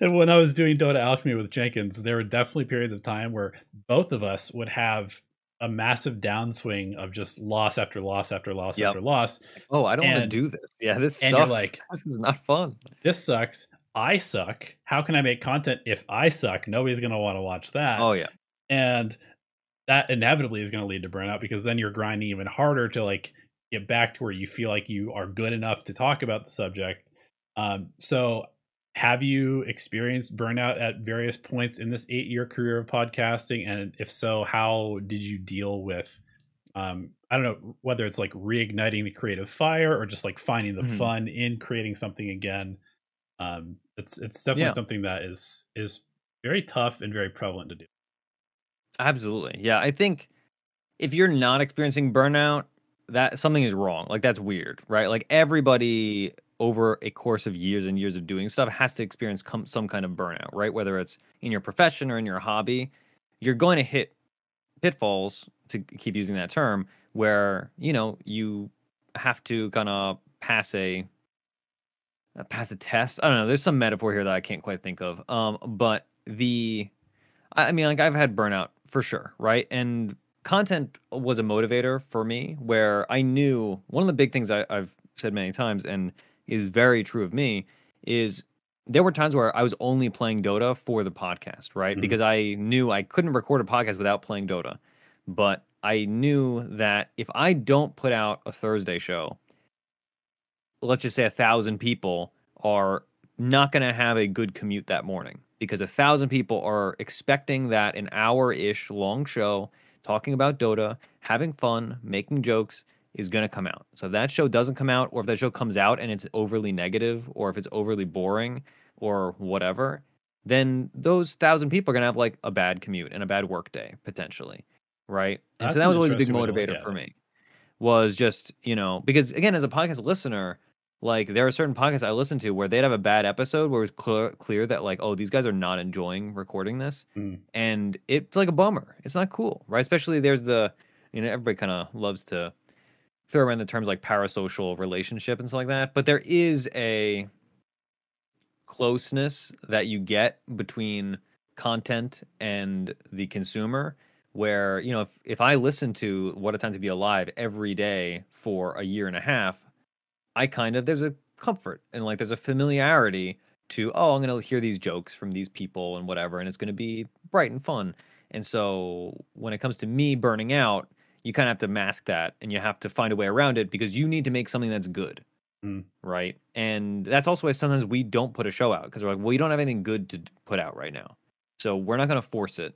[LAUGHS] when I was doing Dota Alchemy with Jenkins, there were definitely periods of time where both of us would have a massive downswing of just loss after loss after loss yep. after loss. Oh, I don't want to do this. Yeah, this and sucks. You're like, [LAUGHS] this is not fun. This sucks. I suck. How can I make content if I suck? Nobody's going to want to watch that. Oh yeah. And that inevitably is going to lead to burnout because then you're grinding even harder to like get back to where you feel like you are good enough to talk about the subject. Um, so have you experienced burnout at various points in this eight year career of podcasting? And if so, how did you deal with um, I don't know whether it's like reigniting the creative fire or just like finding the mm-hmm. fun in creating something again. Um, it's it's definitely yeah. something that is is very tough and very prevalent to do. Absolutely. Yeah, I think if you're not experiencing burnout, that something is wrong. Like that's weird, right? Like everybody over a course of years and years of doing stuff has to experience com- some kind of burnout, right? Whether it's in your profession or in your hobby, you're going to hit pitfalls to keep using that term where, you know, you have to kind of pass a pass a test. I don't know. There's some metaphor here that I can't quite think of. Um, but the, I mean, like I've had burnout for sure, right? And content was a motivator for me, where I knew one of the big things I, I've said many times, and is very true of me, is there were times where I was only playing Dota for the podcast, right? Mm-hmm. Because I knew I couldn't record a podcast without playing Dota. But I knew that if I don't put out a Thursday show, let's just say a thousand people are not going to have a good commute that morning because a thousand people are expecting that an hour ish long show talking about Dota, having fun, making jokes is going to come out. So if that show doesn't come out, or if that show comes out and it's overly negative, or if it's overly boring, or whatever, then those thousand people are going to have like a bad commute and a bad work day potentially. Right. And That's so that was always a big motivator for me was just, you know, because again, as a podcast listener, like there are certain podcasts I listen to where they'd have a bad episode where it's clear, clear that like, oh, these guys are not enjoying recording this, mm. and it's like a bummer. It's not cool, right? Especially there's the, you know, everybody kind of loves to throw around the terms like parasocial relationship and stuff like that, but there is a closeness that you get between content and the consumer where you know if, if i listen to what a time to be alive every day for a year and a half i kind of there's a comfort and like there's a familiarity to oh i'm going to hear these jokes from these people and whatever and it's going to be bright and fun and so when it comes to me burning out you kind of have to mask that and you have to find a way around it because you need to make something that's good mm. right and that's also why sometimes we don't put a show out because we're like well you don't have anything good to put out right now so we're not going to force it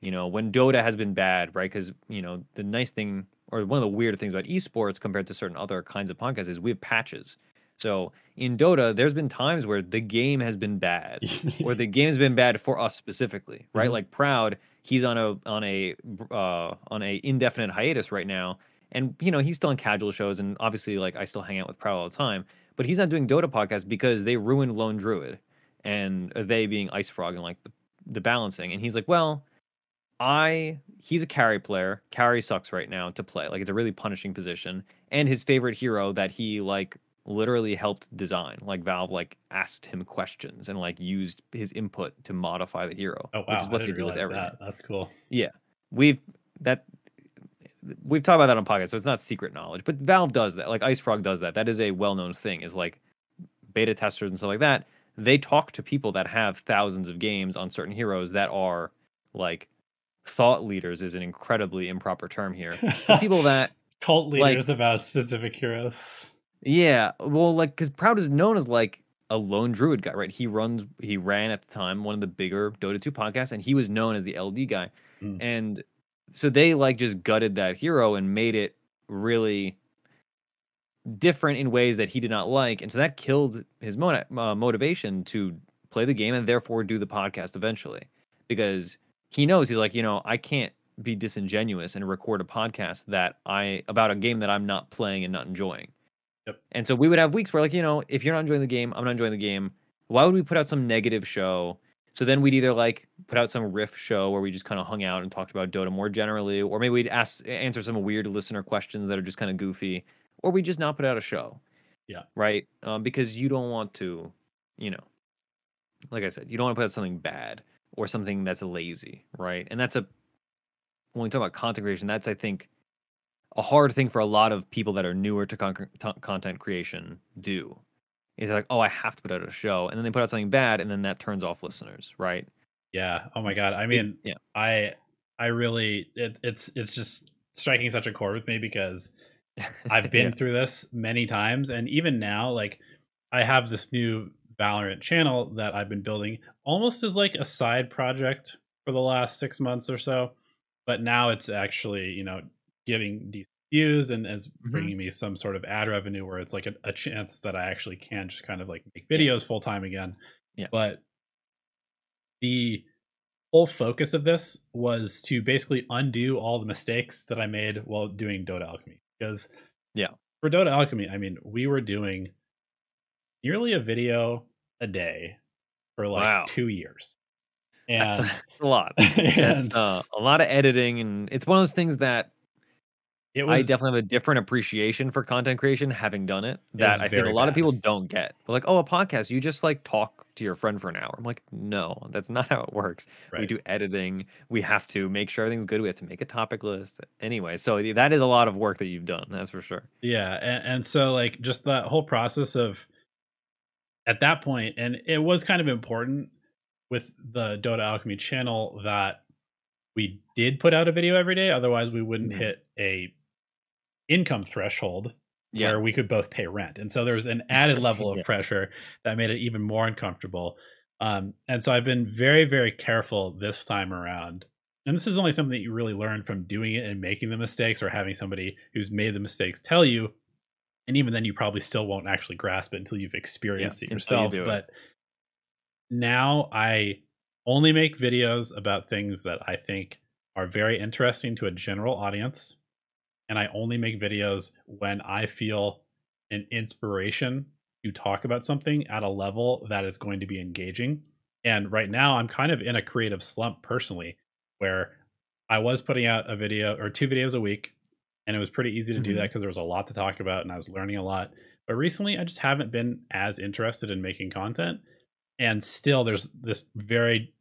you know, when Dota has been bad, right? Because, you know, the nice thing or one of the weird things about esports compared to certain other kinds of podcasts is we have patches. So in Dota, there's been times where the game has been bad, or the [LAUGHS] game has been bad for us specifically, right? Mm-hmm. Like Proud, he's on a on a uh, on a indefinite hiatus right now, and you know he's still on casual shows, and obviously like I still hang out with Proud all the time, but he's not doing Dota podcasts because they ruined Lone Druid, and they being IceFrog and like the the balancing, and he's like, well, I he's a carry player. Carry sucks right now to play. Like it's a really punishing position. And his favorite hero that he like literally helped design. Like Valve like asked him questions and like used his input to modify the hero. Oh wow. Which is what they do with everything. That. That's cool. Yeah. We've that we've talked about that on podcast, so it's not secret knowledge. But Valve does that. Like IceFrog does that. That is a well known thing, is like beta testers and stuff like that. They talk to people that have thousands of games on certain heroes that are like thought leaders is an incredibly improper term here. [LAUGHS] people that cult leaders like, about specific heroes. Yeah, well, like because Proud is known as like a lone druid guy, right? He runs, he ran at the time one of the bigger Dota 2 podcasts, and he was known as the LD guy. Mm. And so they like just gutted that hero and made it really different in ways that he did not like, and so that killed his mo- uh, motivation to play the game and therefore do the podcast eventually because he knows he's like, you know, I can't be disingenuous and record a podcast that I about a game that I'm not playing and not enjoying. Yep. And so we would have weeks where like, you know, if you're not enjoying the game, I'm not enjoying the game. Why would we put out some negative show? So then we'd either like put out some riff show where we just kind of hung out and talked about Dota more generally, or maybe we'd ask answer some weird listener questions that are just kind of goofy, or we just not put out a show. Yeah. Right. Um, because you don't want to, you know, like I said, you don't want to put out something bad or something that's lazy, right? And that's a when we talk about content creation, that's I think a hard thing for a lot of people that are newer to con- content creation do. Is like, oh, I have to put out a show, and then they put out something bad, and then that turns off listeners, right? Yeah. Oh my god. I mean, it, yeah. I I really it, it's it's just striking such a chord with me because [LAUGHS] I've been yeah. through this many times, and even now, like I have this new Valorant channel that I've been building almost as like a side project for the last six months or so. But now it's actually, you know, giving decent views and as mm-hmm. bringing me some sort of ad revenue where it's like a, a chance that I actually can just kind of like make videos yeah. full time again. Yeah. But the whole focus of this was to basically undo all the mistakes that I made while doing Dota Alchemy. Because yeah, for Dota Alchemy, I mean, we were doing nearly a video a day for like wow. two years. [LAUGHS] [LAUGHS] And that's a, that's a lot. It's uh, a lot of editing, and it's one of those things that it was, I definitely have a different appreciation for content creation having done it. That it I think a lot bad. of people don't get. They're like, "Oh, a podcast, you just like talk to your friend for an hour." I'm like, "No, that's not [LAUGHS] how it works. Right. We do editing. We have to make sure everything's good. We have to make a topic list. Anyway, so that is a lot of work that you've done. That's for sure. Yeah, and, and so like just that whole process of at that point, and it was kind of important with the Dota Alchemy channel that we did put out a video every day. Otherwise, we wouldn't mm-hmm. hit a income threshold yeah. where we could both pay rent. And so there was an [LAUGHS] added level of yeah. pressure that made it even more uncomfortable. Um, and so I've been very, very careful this time around. And this is only something that you really learn from doing it and making the mistakes or having somebody who's made the mistakes tell you. And even then, you probably still won't actually grasp it until you've experienced yeah, it yourself. You but it. now I only make videos about things that I think are very interesting to a general audience. And I only make videos when I feel an inspiration to talk about something at a level that is going to be engaging. And right now, I'm kind of in a creative slump personally, where I was putting out a video or two videos a week, and it was pretty easy to mm-hmm. do that because there was a lot to talk about and I was learning a lot. But recently, I just haven't been as interested in making content. And still, there's this very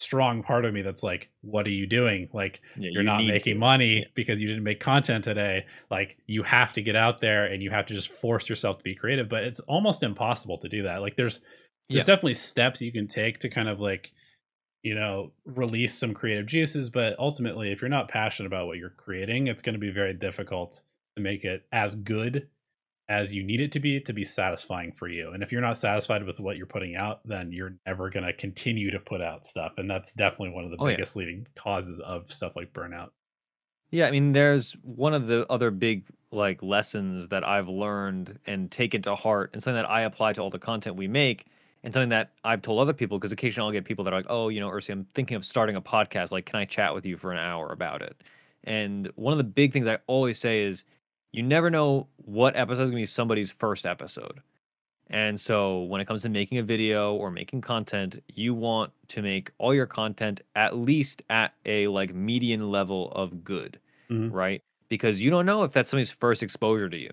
strong part of me that's like what are you doing like yeah, you're you not making to. money because you didn't make content today like you have to get out there and you have to just force yourself to be creative but it's almost impossible to do that like there's there's yeah. definitely steps you can take to kind of like you know release some creative juices but ultimately if you're not passionate about what you're creating it's going to be very difficult to make it as good as you need it to be to be satisfying for you. And if you're not satisfied with what you're putting out, then you're never going to continue to put out stuff. And that's definitely one of the oh, biggest yeah. leading causes of stuff like burnout. Yeah, I mean, there's one of the other big like lessons that I've learned and taken to heart, and something that I apply to all the content we make, and something that I've told other people because occasionally I'll get people that are like, "Oh, you know, Ursi, I'm thinking of starting a podcast. Like, can I chat with you for an hour about it?" And one of the big things I always say is, you never know what episode is going to be somebody's first episode. And so when it comes to making a video or making content, you want to make all your content at least at a like median level of good, mm-hmm. right? Because you don't know if that's somebody's first exposure to you,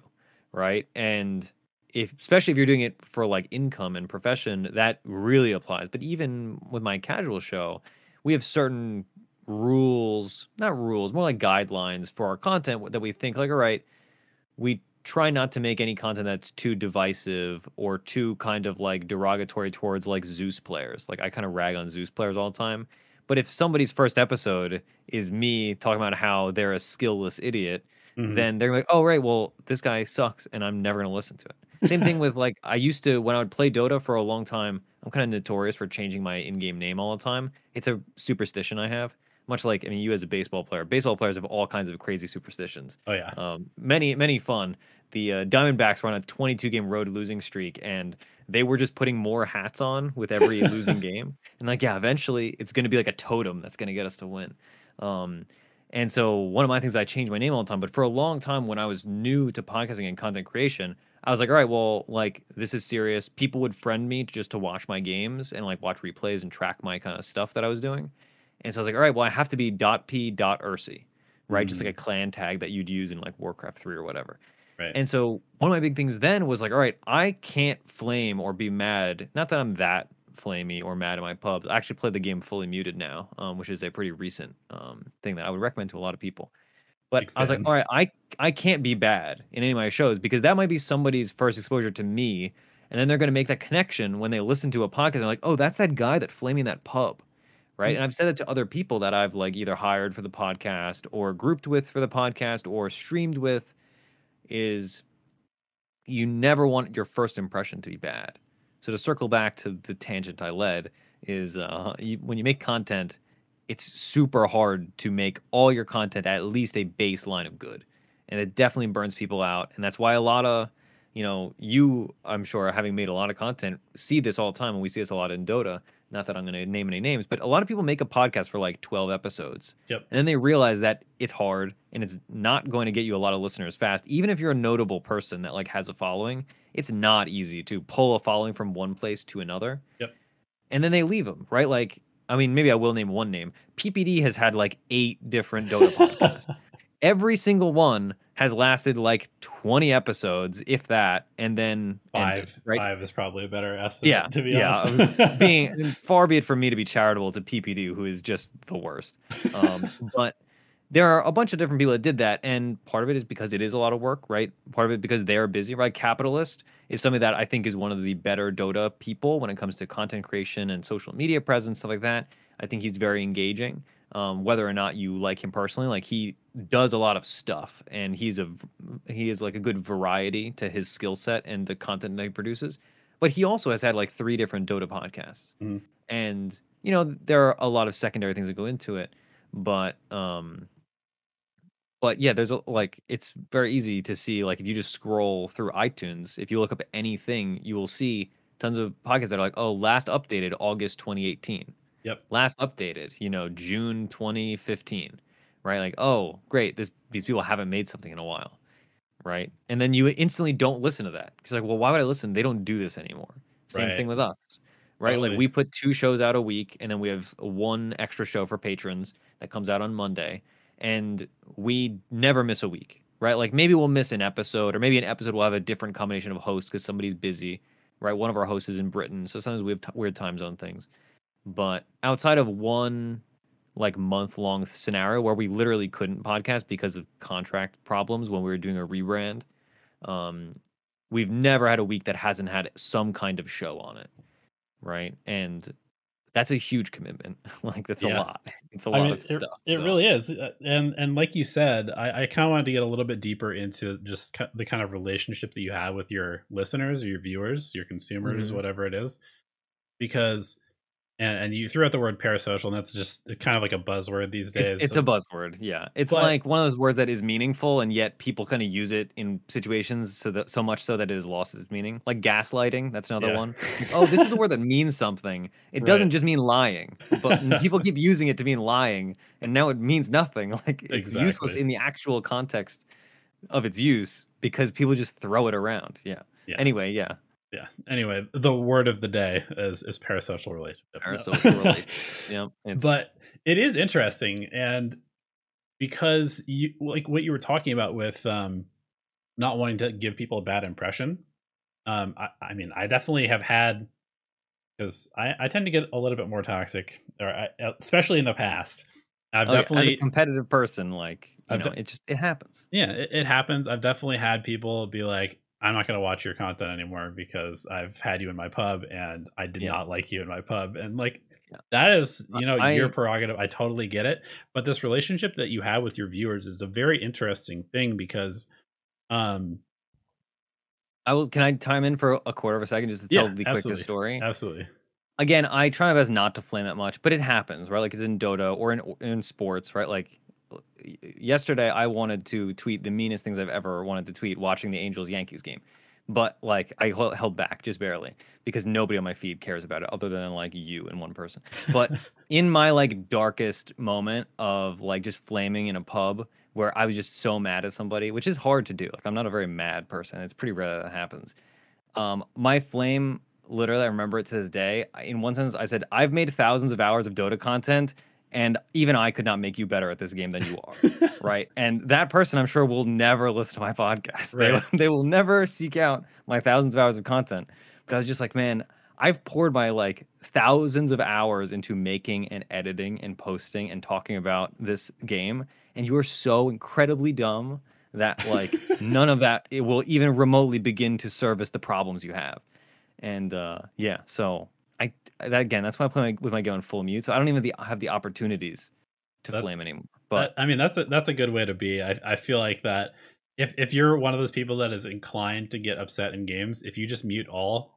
right? And if especially if you're doing it for like income and profession, that really applies. But even with my casual show, we have certain rules, not rules, more like guidelines for our content that we think like, all right, we try not to make any content that's too divisive or too kind of like derogatory towards like Zeus players. Like I kind of rag on Zeus players all the time. But if somebody's first episode is me talking about how they're a skillless idiot, mm-hmm. then they're like, "Oh right, well this guy sucks, and I'm never gonna listen to it." Same thing [LAUGHS] with like I used to when I would play Dota for a long time. I'm kind of notorious for changing my in-game name all the time. It's a superstition I have much like I mean, you as a baseball player, baseball players have all kinds of crazy superstitions. Oh yeah, um, many many fun. The uh, Diamondbacks were on a 22 game road losing streak, and they were just putting more hats on with every losing [LAUGHS] game. And like, yeah, eventually it's going to be like a totem that's going to get us to win. Um, and so one of my things I changed my name all the time, but for a long time when I was new to podcasting and content creation, I was like, all right, well, like this is serious. People would friend me just to watch my games and like watch replays and track my kind of stuff that I was doing. And so I was like, all right, well, I have to be dot p dot ursi, right? Mm-hmm. Just like a clan tag that you'd use in like Warcraft 3 or whatever. Right. And so one of my big things then was like, all right, I can't flame or be mad. Not that I'm that flamey or mad at my pubs. I actually play the game fully muted now, um, which is a pretty recent um, thing that I would recommend to a lot of people. But I was like, all right, I I can't be bad in any of my shows because that might be somebody's first exposure to me, and then they're going to make that connection when they listen to a podcast. And they're like, oh, that's that guy that flaming that pub right? Mm-hmm. And I've said it to other people that I've like either hired for the podcast or grouped with for the podcast or streamed with is you never want your first impression to be bad. So to circle back to the tangent I led is uh, you, when you make content, it's super hard to make all your content at least a baseline of good, and it definitely burns people out. And that's why a lot of you know you, I'm sure, having made a lot of content, see this all the time, and we see this a lot in Dota not that I'm going to name any names, but a lot of people make a podcast for like 12 episodes. Yep. And then they realize that it's hard and it's not going to get you a lot of listeners fast. Even if you're a notable person that like has a following, it's not easy to pull a following from one place to another. Yep. And then they leave them, right? Like, I mean, maybe I will name one name. PPD has had like eight different Dota [LAUGHS] podcasts. Every single one has lasted like 20 episodes, if that, and then five. Ended, right? Five is probably a better estimate. Yeah, to be yeah. honest. [LAUGHS] being [LAUGHS] far be it from me to be charitable to PPD, who is just the worst. Um, but there are a bunch of different people that did that, and part of it is because it is a lot of work, right? Part of it because they're busy, right? Capitalist is something that I think is one of the better Dota people when it comes to content creation and social media presence, stuff like that. I think he's very engaging. um, whether or not you like him personally. Like he does a lot of stuff, and he's a he is like a good variety to his skill set and the content that he produces. But he also has had like three different Dota podcasts, mm-hmm. and you know there are a lot of secondary things that go into it. But um, but yeah, there's a, like it's very easy to see like if you just scroll through iTunes, if you look up anything, you will see tons of podcasts that are like, oh, last updated August 2018. Yep. Last updated, you know, June 2015. Right? Like, oh, great. This these people haven't made something in a while. Right. And then you instantly don't listen to that. Because like, well, why would I listen? They don't do this anymore. Same right. thing with us. Right. Totally. Like we put two shows out a week and then we have one extra show for patrons that comes out on Monday. And we never miss a week. Right. Like maybe we'll miss an episode, or maybe an episode will have a different combination of hosts because somebody's busy right? One of our hosts is in Britain, so sometimes we have t- weird time zone things. But outside of one like month long scenario where we literally couldn't podcast because of contract problems when we were doing a rebrand, um, we've never had a week that hasn't had some kind of show on it, right? And that's a huge commitment. [LAUGHS] like that's yeah. a lot. [LAUGHS] It's a lot I mean, of it, stuff. It so. really is, uh, and and like you said, I, I kind of wanted to get a little bit deeper into just the kind of relationship that you have with your listeners or your viewers, your consumers, mm-hmm. whatever it is, because and, and you threw out the word parasocial, and that's just kind of like a buzzword these days. It, it's a buzzword, yeah. It's but, like one of those words that is meaningful, and yet people kind of use it in situations so that so much so that it has lost its meaning. Like gaslighting, that's another yeah. one. [LAUGHS] oh, this is a word that means something. It right. doesn't just mean lying, but [LAUGHS] people keep using it to mean lying, and now it means nothing. [LAUGHS] Like it's exactly. useless in the actual context of its use because people just throw it around. Yeah. yeah. Anyway, yeah yeah. Anyway, the word of the day is is parasocial relationship. Parasocial relationship. [LAUGHS] Yeah. But it is interesting, and because you like what you were talking about with um, not wanting to give people a bad impression. Um, I, I mean, I definitely have had because I, I tend to get a little bit more toxic, or I, especially in the past. I've oh, definitely as a competitive person, like you know, de- it just it happens. Yeah, it, it happens. I've definitely had people be like, I'm not going to watch your content anymore because I've had you in my pub and I did yeah. not like you in my pub. And like, yeah. that is, you know, I, your prerogative. I totally get it. But this relationship that you have with your viewers is a very interesting thing because, um, I will. Can I time in for a quarter of a second just to tell yeah, the quickest story? Absolutely. Again, I try my best not to flame that much, but it happens, right? Like it's in Dota or in in sports, right? Like yesterday I wanted to tweet the meanest things I've ever wanted to tweet watching the Angels Yankees game. But like I held back just barely because nobody on my feed cares about it other than like you and one person. But [LAUGHS] in my like darkest moment of like just flaming in a pub where I was just so mad at somebody, which is hard to do. Like I'm not a very mad person. It's pretty rare that, that happens. Um, my flame literally I remember it to this day. In one sense, I said, I've made thousands of hours of Dota content and even I could not make you better at this game than you are, [LAUGHS] right? And that person, I'm sure, will never listen to my podcast. Right. They, they will never seek out my thousands of hours of content. But I was just like, man, I've poured my like thousands of hours into making and editing and posting and talking about this game, and you are so incredibly dumb that like [LAUGHS] none of that it will even remotely begin to service the problems you have. And uh, yeah, so I uh, that, again, that's why I play my, with my gun full mute. So I don't even have the opportunities to that's, flame anymore. But I mean, that's a that's a good way to be. I I feel like that if if you're one of those people that is inclined to get upset in games, if you just mute all oh,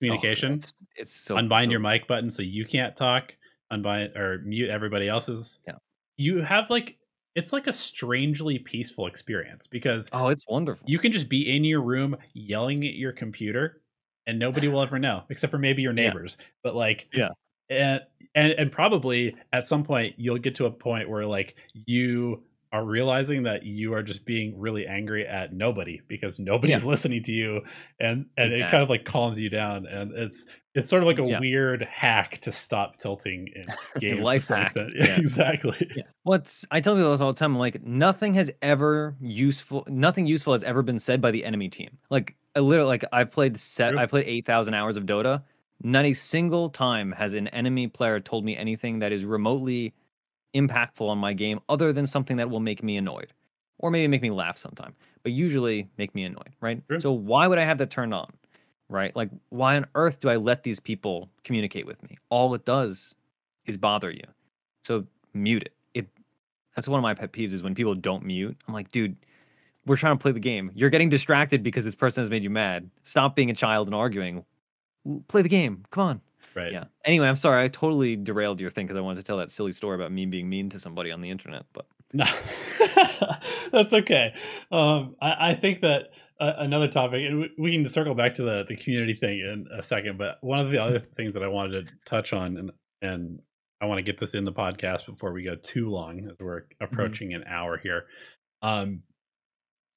communication, oh, it's, it's so, unbind so, your mic button so you can't talk, unbind or mute everybody else's. Yeah. You have like it's like a strangely peaceful experience because oh, it's wonderful. You can just be in your room yelling at your computer and nobody will ever know except for maybe your neighbors. Yeah. But like, yeah, and and and probably at some point you'll get to a point where like you are realizing that you are just being really angry at nobody because nobody's yeah. listening to you and and exactly. it kind of like calms you down and it's it's sort of like a yeah. weird hack to stop tilting in [LAUGHS] games life hack [LAUGHS] yeah. exactly what's i tell people this all the time like nothing has ever useful nothing useful has ever been said by the enemy team like I literally like I've played set I played 8000 hours of Dota not a single time has an enemy player told me anything that is remotely impactful on my game other than something that will make me annoyed or maybe make me laugh sometime but usually make me annoyed right sure. so why would i have that turned on right like why on earth do i let these people communicate with me all it does is bother you so mute it. It that's one of my pet peeves is when people don't mute. I'm like, dude, we're trying to play the game. You're getting distracted because this person has made you mad. Stop being a child and arguing. Play the game. Come on. Right. Yeah. Anyway, I'm sorry. I totally derailed your thing because I wanted to tell that silly story about me being mean to somebody on the internet. But no, [LAUGHS] that's okay. Um, I, I, think that uh, another topic, and we, we can circle back to the the community thing in a second. But one of the other [LAUGHS] things that I wanted to touch on, and and I want to get this in the podcast before we go too long, as we're mm-hmm. approaching mm-hmm. an hour here. Um,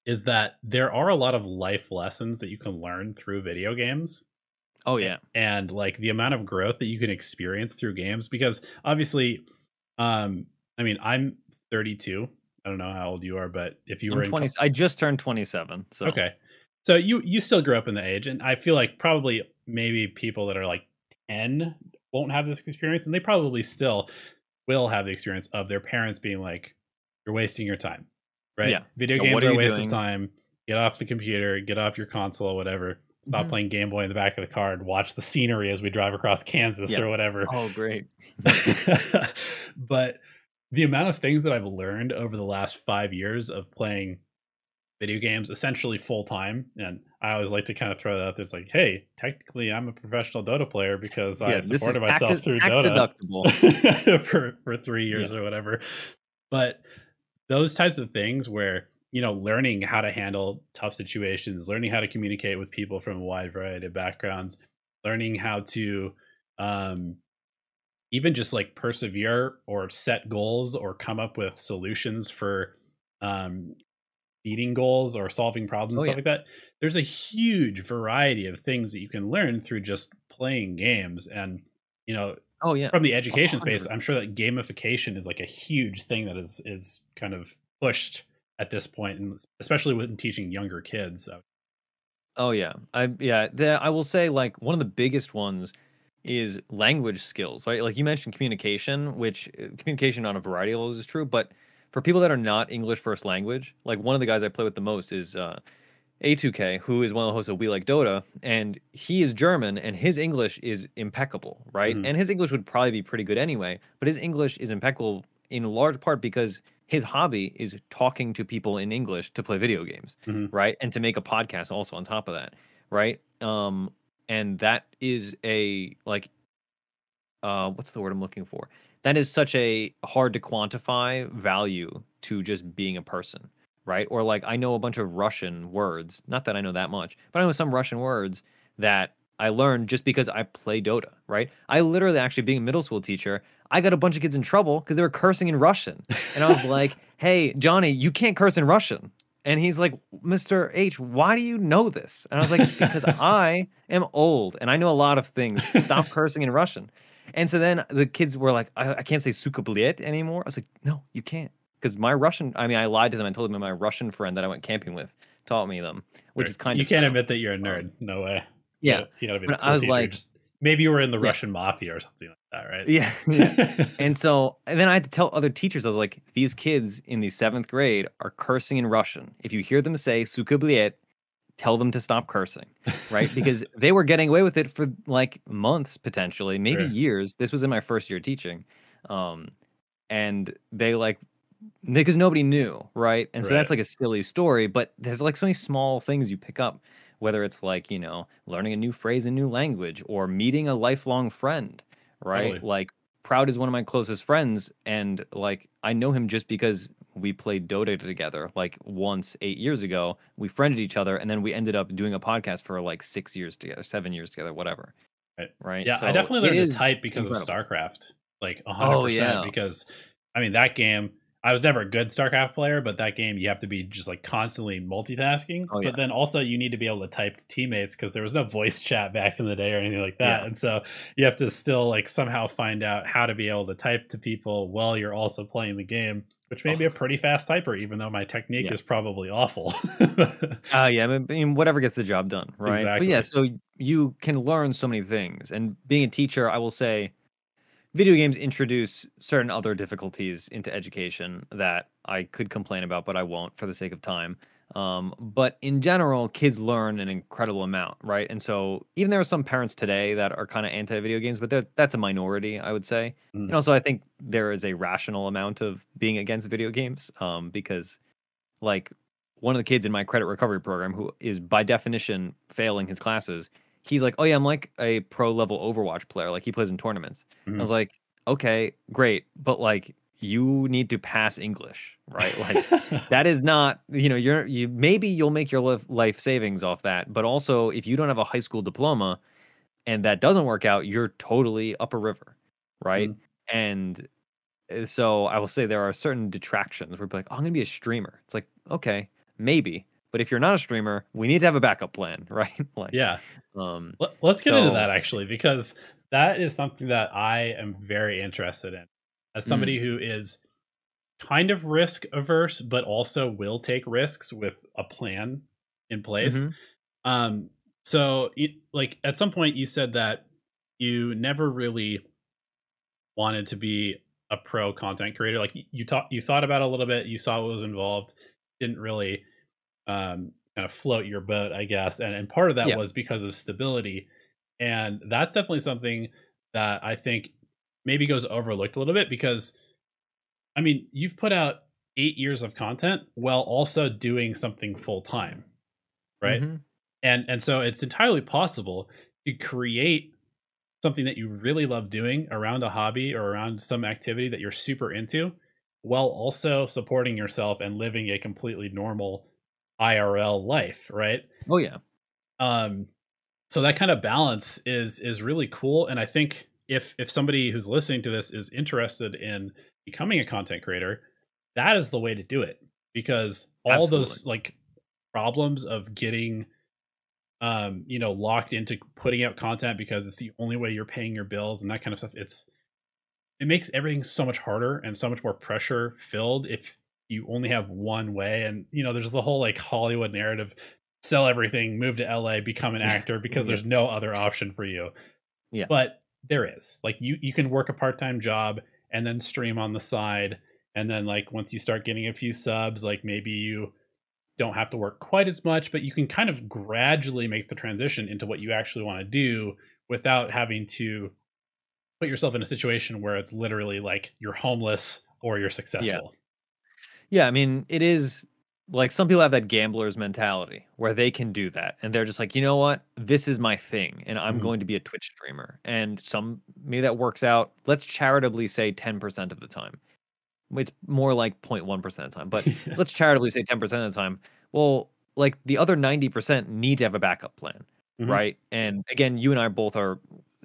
is that there are a lot of life lessons that you can learn through video games. Oh yeah. And like the amount of growth that you can experience through games because obviously um I mean I'm 32. I don't know how old you are, but if you I'm were 20 co- I just turned 27. So Okay. So you you still grew up in the age and I feel like probably maybe people that are like 10 won't have this experience and they probably still will have the experience of their parents being like you're wasting your time right? Yeah. Video games are, a waste doing? of time. Get off the computer, get off your console, or whatever. Stop mm-hmm. playing Game Boy in the back of the car and watch the scenery as we drive across Kansas yeah. or whatever. Oh, great. [LAUGHS] but the amount of things that I've learned over the last five years of playing video games essentially full time. And I always like to kind of throw that out there. It's like, hey, technically I'm a professional Dota player because yeah, I supported myself act, through act Dota [LAUGHS] for, for three years yeah. or whatever. But those types of things where you know learning how to handle tough situations learning how to communicate with people from a wide variety of backgrounds learning how to um, even just like persevere or set goals or come up with solutions for um, beating goals or solving problems oh, stuff yeah. like that there's a huge variety of things that you can learn through just playing games and you know Oh yeah. From the education 100. space, I'm sure that gamification is like a huge thing that is is kind of pushed at this point, and especially when teaching younger kids. so. Oh yeah, I yeah. The, I will say like one of the biggest ones is language skills, right? Like you mentioned communication, which uh, communication on a variety of levels is true, but for people that are not English first language, like one of the guys I play with the most is uh, a2K, who is one of the hosts of We Like Dota, and he is German and his English is impeccable, right? Mm-hmm. And his English would probably be pretty good anyway, but his English is impeccable in large part because his hobby is talking to people in English to play video games, mm-hmm. right? And to make a podcast also on top of that, right? Um, and that is a like, uh, what's the word I'm looking for? That is such a hard to quantify value to just being a person right? Or like I know a bunch of Russian words. Not that I know that much, but I know some Russian words that I learned just because I play Dota, right? I literally actually being a middle school teacher, I got a bunch of kids in trouble because they were cursing in Russian. And I was [LAUGHS] like, "Hey, Johnny, you can't curse in Russian." And he's like, "Mr. H, why do you know this?" And I was like, "Because [LAUGHS] I am old and I know a lot of things. Stop cursing in Russian." And so then the kids were like, I, I can't say sukabliet anymore. I was like, no, you can't because my Russian, I mean, I lied to them and told them my Russian friend that I went camping with taught me them, which is kind you of. You can't admit that you're a nerd. No way. Yeah. You gotta, you gotta be I was like, just, maybe you were in the yeah. Russian mafia or something like that, right? Yeah. [LAUGHS] yeah. and so, and then I had to tell other teachers, I was like, these kids in the seventh grade are cursing in Russian. If you hear them say sukabliet, tell them to stop cursing, right? [LAUGHS] because they were getting away with it for like months, potentially, maybe sure. years. This was in my first year teaching. Um, and they like because nobody knew, right? And so right. that's like a silly story, but there's like so many small things you pick up, whether it's like, you know, learning a new phrase in new language or meeting a lifelong friend, right? Totally. Like Proud is one of my closest friends and like I know him just because we played Dota together like once 8 years ago. We friended each other and then we ended up doing a podcast for like 6 years together, 7 years together, whatever. Right. Right. Yeah, so I definitely learned to type because incredible. of StarCraft. Like 100% oh, yeah. because I mean that game I was never a good StarCraft player, but that game you have to be just like constantly multitasking. Oh, yeah. But then also you need to be able to type to teammates because there was no voice [LAUGHS] chat back in the day or anything like that. Yeah. And so you have to still like somehow find out how to be able to type to people while you're also playing the game, which may oh. be a pretty fast typer, even though my technique yeah. is probably awful. [LAUGHS] uh, yeah, I mean, whatever gets the job done, right? Exactly. But yeah, so you can learn so many things. And being a teacher, I will say video games introduce certain other difficulties into education that I could complain about, but I won't for the sake of time. Um, but in general, kids learn an incredible amount, right? And so even there are some parents today that are kind of anti video games, but that's a minority, I would say. Mm. And also, I think there is a rational amount of being against video games um, because, like, one of the kids in my credit recovery program who is by definition failing his classes, he's like, "Oh yeah, I'm like a pro level Overwatch player. Like he plays in tournaments." Mm. I was like, "Okay, great, but like you need to pass English, right? Like [LAUGHS] that is not, you know, you're you maybe you'll make your life savings off that, but also if you don't have a high school diploma and that doesn't work out, you're totally up a river, right? Mm. And eh, so I will say there are certain detractions where people like, oh, I'm gonna be a streamer. It's like, okay, maybe. But if you're not a streamer, we need to have a backup plan, [LAUGHS] right? like, yeah. Um, Let's get so, into that actually, because that is something that I am very interested in as somebody mm. who is kind of risk averse, but also will take risks with a plan in place. Mm-hmm. Um, so, like at some point, you said that you never really wanted to be a pro content creator. Like you thought, you thought about it a little bit, you saw what was involved, didn't really um, kind of float your boat, I guess. And and part of that yeah. was because of stability, and that's definitely something that I think maybe goes overlooked a little bit because I mean, you've put out eight years of content while also doing something full time, right? Mm-hmm. And and so it's entirely possible to create something that you really love doing around a hobby or around some activity that you're super into while also supporting yourself and living a completely normal IRL life, right? Oh yeah. Um so that kind of balance is is really cool and I think if if somebody who's listening to this is interested in becoming a content creator, that is the way to do it because all Absolutely. those like problems of getting um you know locked into putting out content because it's the only way you're paying your bills and that kind of stuff it's it makes everything so much harder and so much more pressure filled if you only have one way and you know there's the whole like hollywood narrative sell everything move to la become an [LAUGHS] actor because yeah. there's no other option for you. Yeah. But there is. Like you you can work a part-time job and then stream on the side and then like once you start getting a few subs like maybe you don't have to work quite as much but you can kind of gradually make the transition into what you actually want to do without having to put yourself in a situation where it's literally like you're homeless or you're successful. yeah, yeah i mean it is like some people have that gambler's mentality where they can do that and they're just like you know what? This is my thing and i'm mm-hmm. going to be a twitch streamer. And some maybe that works out let's charitably say 10% of the time. It's more like 0.1% of the time but [LAUGHS] let's charitably say 10% of the time. Well like the other 90% need to have a backup plan mm-hmm. right? And again you and i both are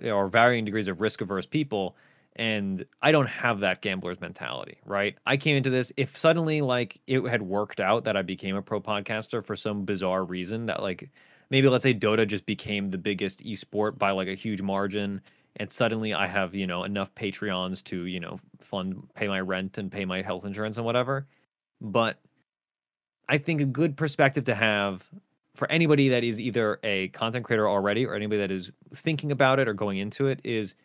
are varying degrees of risk averse people and I don't have that gambler's mentality, right? I came into this if suddenly like it had worked out that I became a pro podcaster for some bizarre reason that like maybe let's say Dota just became the biggest esport by like a huge margin and suddenly I have, you know, enough Patreons to, you know, fund pay my rent and pay my health insurance and whatever. But I think a good perspective to have for anybody that is either a content creator already or anybody that is thinking about it or going into it is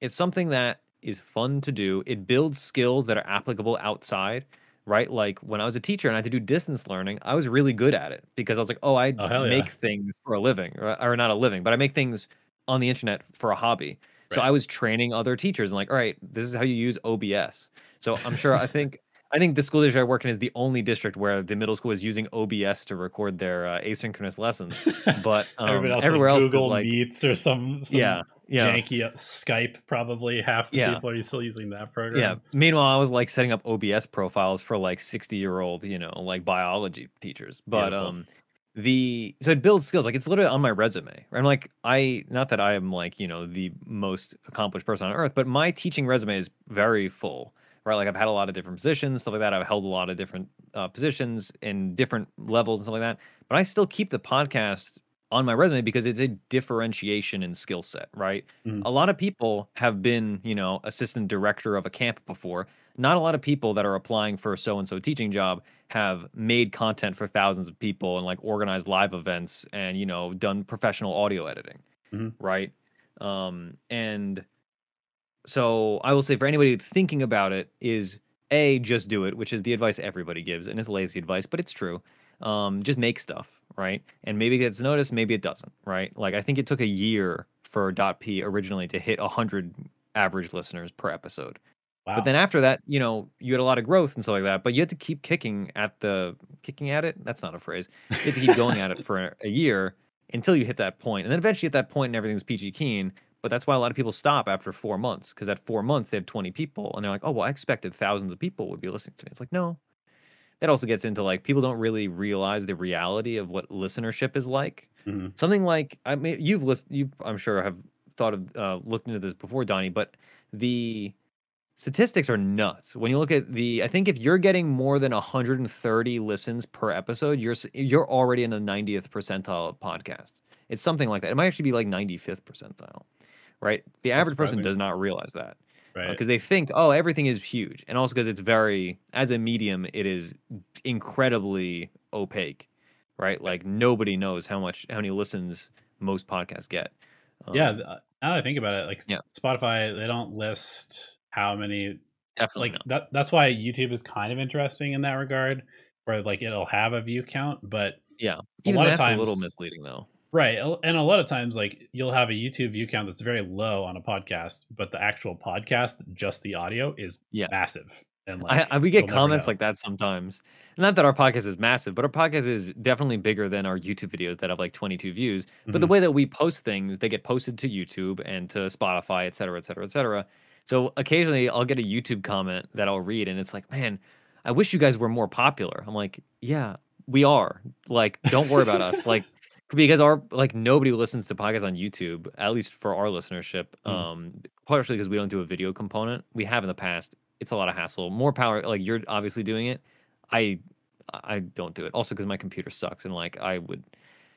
it's something that is fun to do. It builds skills that are applicable outside, right? Like when I was a teacher and I had to do distance learning, I was really good at it because I was like, oh, I oh, make yeah. things for a living, or, or, not a living, but I make things on the internet for a hobby. Right. So I was training other teachers and like, all right, this is how you use OBS. So I'm sure I think I think the school district I work in is the only district where the middle school is using OBS to record their uh, asynchronous lessons. But [LAUGHS] um, else everywhere like else, Google like, Meets or some, some yeah, yeah. janky Skype. Probably half the yeah. people are still using that program. Yeah. Meanwhile, I was like setting up OBS profiles for like sixty year old, you know, like biology teachers. But Beautiful. um, the so it builds skills like it's literally on my resume i'm like i not that i am like you know the most accomplished person on earth but my teaching resume is very full right? Like I've had a lot of different positions, stuff like that. I've held a lot of different uh, positions in different levels and stuff like that. But I still keep the podcast on my resume because it's a differentiation in skill set, right? Mm. A lot of people have been, you know, assistant director of a camp before. Not a lot of people that are applying for a so and so teaching job have made content for thousands of people and like organized live events and, you know, done professional audio editing, mm-hmm. right? Um, and so I will say for anybody thinking about it is a just do it, which is the advice everybody gives, and it's lazy advice, but it's true. Um, just make stuff, right? And maybe it gets noticed, maybe it doesn't, right? Like I think it took a year for DotP originally to hit 100 average listeners per episode. Wow. But then after that, you know, you had a lot of growth and stuff like that. But you had to keep kicking at the kicking at it. That's not a phrase. You had to keep going at it [LAUGHS] for a year until you hit that point, and then eventually at that point, and everything's peachy keen. But that's why a lot of people stop after four months because at four months they have 20 people, and they're like, "Oh, well, I expected thousands of people would be listening to me." It's like, no. That also gets into like people don't really realize the reality of what listenership is like. Mm-hmm. Something like I mean, you've listened, you I'm sure have thought of uh, looked into this before, Donnie, but the statistics are nuts. When you look at the, I think if you're getting more than 130 listens per episode, you're you're already in the 90th percentile of podcast. It's something like that. It might actually be like 95th percentile, right? The average person does not realize that. Uh, right. Because uh, they think, oh, everything is huge. And also because it's very, as a medium, it is incredibly opaque, right? Like nobody knows how much, how many listens most podcasts get. Um, yeah. Now that I think about it, like yeah. Spotify, they don't list how many definitely like that that's why youtube is kind of interesting in that regard where like it'll have a view count but yeah even a lot that's of times, a little misleading though right and a lot of times like you'll have a youtube view count that's very low on a podcast but the actual podcast just the audio is yeah. massive and like, I, I, we get comments like that sometimes not that our podcast is massive but our podcast is definitely bigger than our youtube videos that have like 22 views but mm-hmm. the way that we post things they get posted to youtube and to spotify et cetera et cetera et cetera so occasionally I'll get a YouTube comment that I'll read and it's like, man, I wish you guys were more popular. I'm like, yeah, we are. Like, don't worry about us. Like, because our like nobody listens to podcasts on YouTube, at least for our listenership. Mm. Um, partially because we don't do a video component. We have in the past. It's a lot of hassle. More power. Like you're obviously doing it. I I don't do it. Also because my computer sucks and like I would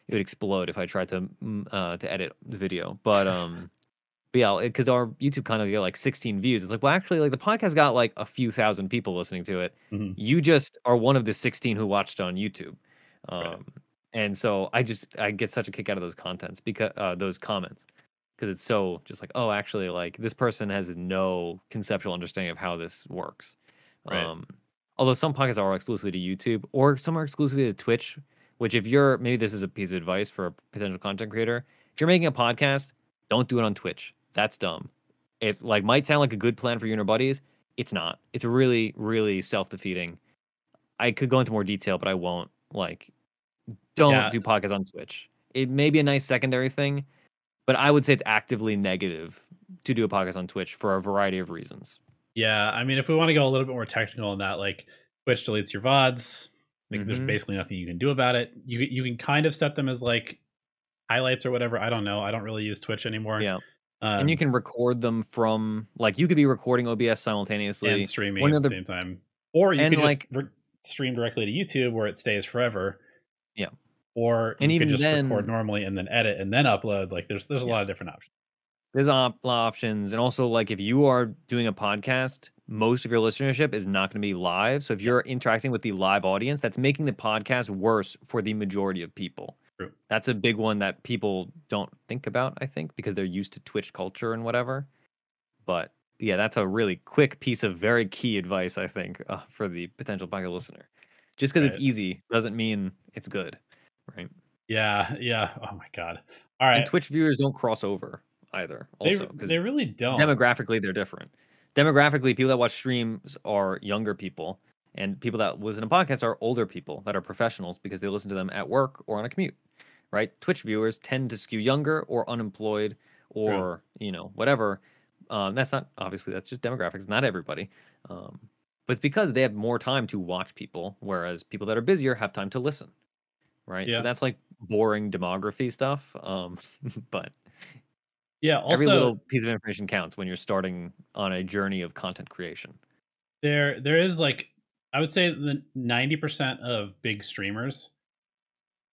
it would explode if I tried to mm, uh, to edit the video. But um [LAUGHS] but yeah, because our YouTube kind of get like 16 views. It's like, well, actually, like the podcast got like a few thousand people listening to it. Mm-hmm. You just are one of the 16 who watched on YouTube. Um, right. And so I just I get such a kick out of those contents because uh, those comments because it's so just like, oh, actually, like this person has no conceptual understanding of how this works. Right. Um, although some podcasts are exclusively to YouTube or some are exclusively to Twitch. Which, if you're maybe this is a piece of advice for a potential content creator, if you're making a podcast, don't do it on Twitch that's dumb. It like might sound like a good plan for you and your buddies. It's not. It's really, really self defeating. I could go into more detail, but I won't. Like, don't yeah. do podcasts on Twitch. It may be a nice secondary thing, but I would say it's actively negative to do a podcast on Twitch for a variety of reasons. Yeah, I mean, if we want to go a little bit more technical on that, like Twitch deletes your VODs. Like, mm-hmm. there's basically nothing you can do about it. You you can kind of set them as like highlights or whatever. I don't know. I don't really use Twitch anymore. Yeah. Um, and you um can record them from like you could be recording OBS simultaneously and streaming at the same time, or you can like, just re- stream directly to YouTube where it stays forever. Yeah, or and even just then, record normally and then edit and then upload. Like there's there's a yeah. lot of different options. There's op- options, and also like if you are doing a podcast, most of your listenership is not going to be live. So if you're interacting with the live audience, that's making the podcast worse for the majority of people. True. That's a big one that people don't think about, I think, because they're used to Twitch culture and whatever. But yeah, that's a really quick piece of very key advice, I think, uh, for the potential podcast listener. Just because right. it's easy doesn't mean it's good, right? Yeah, yeah. Oh my god. All right. And Twitch viewers don't cross over either. Also, they, they really don't. Demographically, they're different. Demographically, people that watch streams are younger people, and people that listen to podcasts are older people that are professionals because they listen to them at work or on a commute right? Twitch viewers tend to skew younger or unemployed or you know whatever. Um, that's not obviously that's just demographics. Not everybody, um, but it's because they have more time to watch people, whereas people that are busier have time to listen, right? Yeah. So that's like boring demography stuff. Um, [LAUGHS] but yeah, also, every little piece of information counts when you're starting on a journey of content creation. There, there is like I would say the ninety percent of big streamers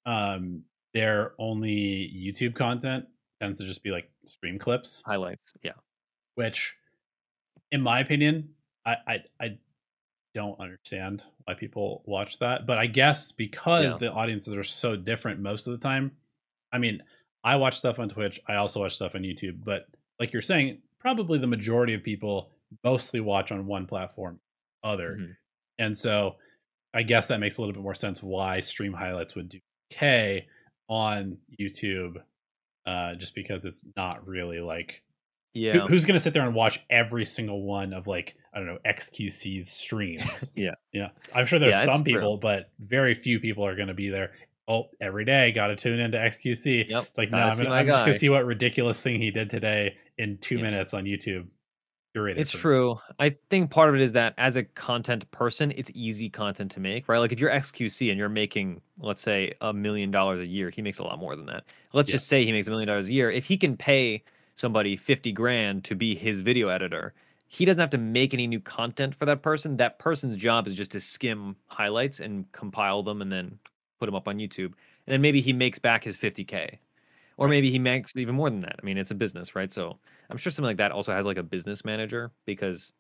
um their only YouTube content tends to just be like stream clips, highlights. Yeah, which, in my opinion, I I, I don't understand why people watch that. But I guess because yeah. the audiences are so different most of the time. I mean, I watch stuff on Twitch. I also watch stuff on YouTube. But like you're saying, probably the majority of people mostly watch on one platform, other, mm-hmm. and so I guess that makes a little bit more sense why stream highlights would do okay on YouTube, uh, just because it's not really like yeah. Who, who's gonna sit there and watch every single one of like I don't know XQC's streams? [LAUGHS] yeah, yeah. I'm sure there's yeah, some people, true. but very few people are gonna be there. Oh, every day, got to tune into XQC. Yep. It's like, no, I'm, gonna, I'm just gonna see what ridiculous thing he did today in two yeah. minutes on YouTube. It's true. I think part of it is that as a content person, it's easy content to make, right? Like if you're XQC and you're making, let's say, a million dollars a year, he makes a lot more than that. Let's yeah. just say he makes a million dollars a year. If he can pay somebody 50 grand to be his video editor, he doesn't have to make any new content for that person. That person's job is just to skim highlights and compile them and then put them up on YouTube. And then maybe he makes back his 50K. Or maybe he makes even more than that. I mean, it's a business, right? So I'm sure something like that also has like a business manager because,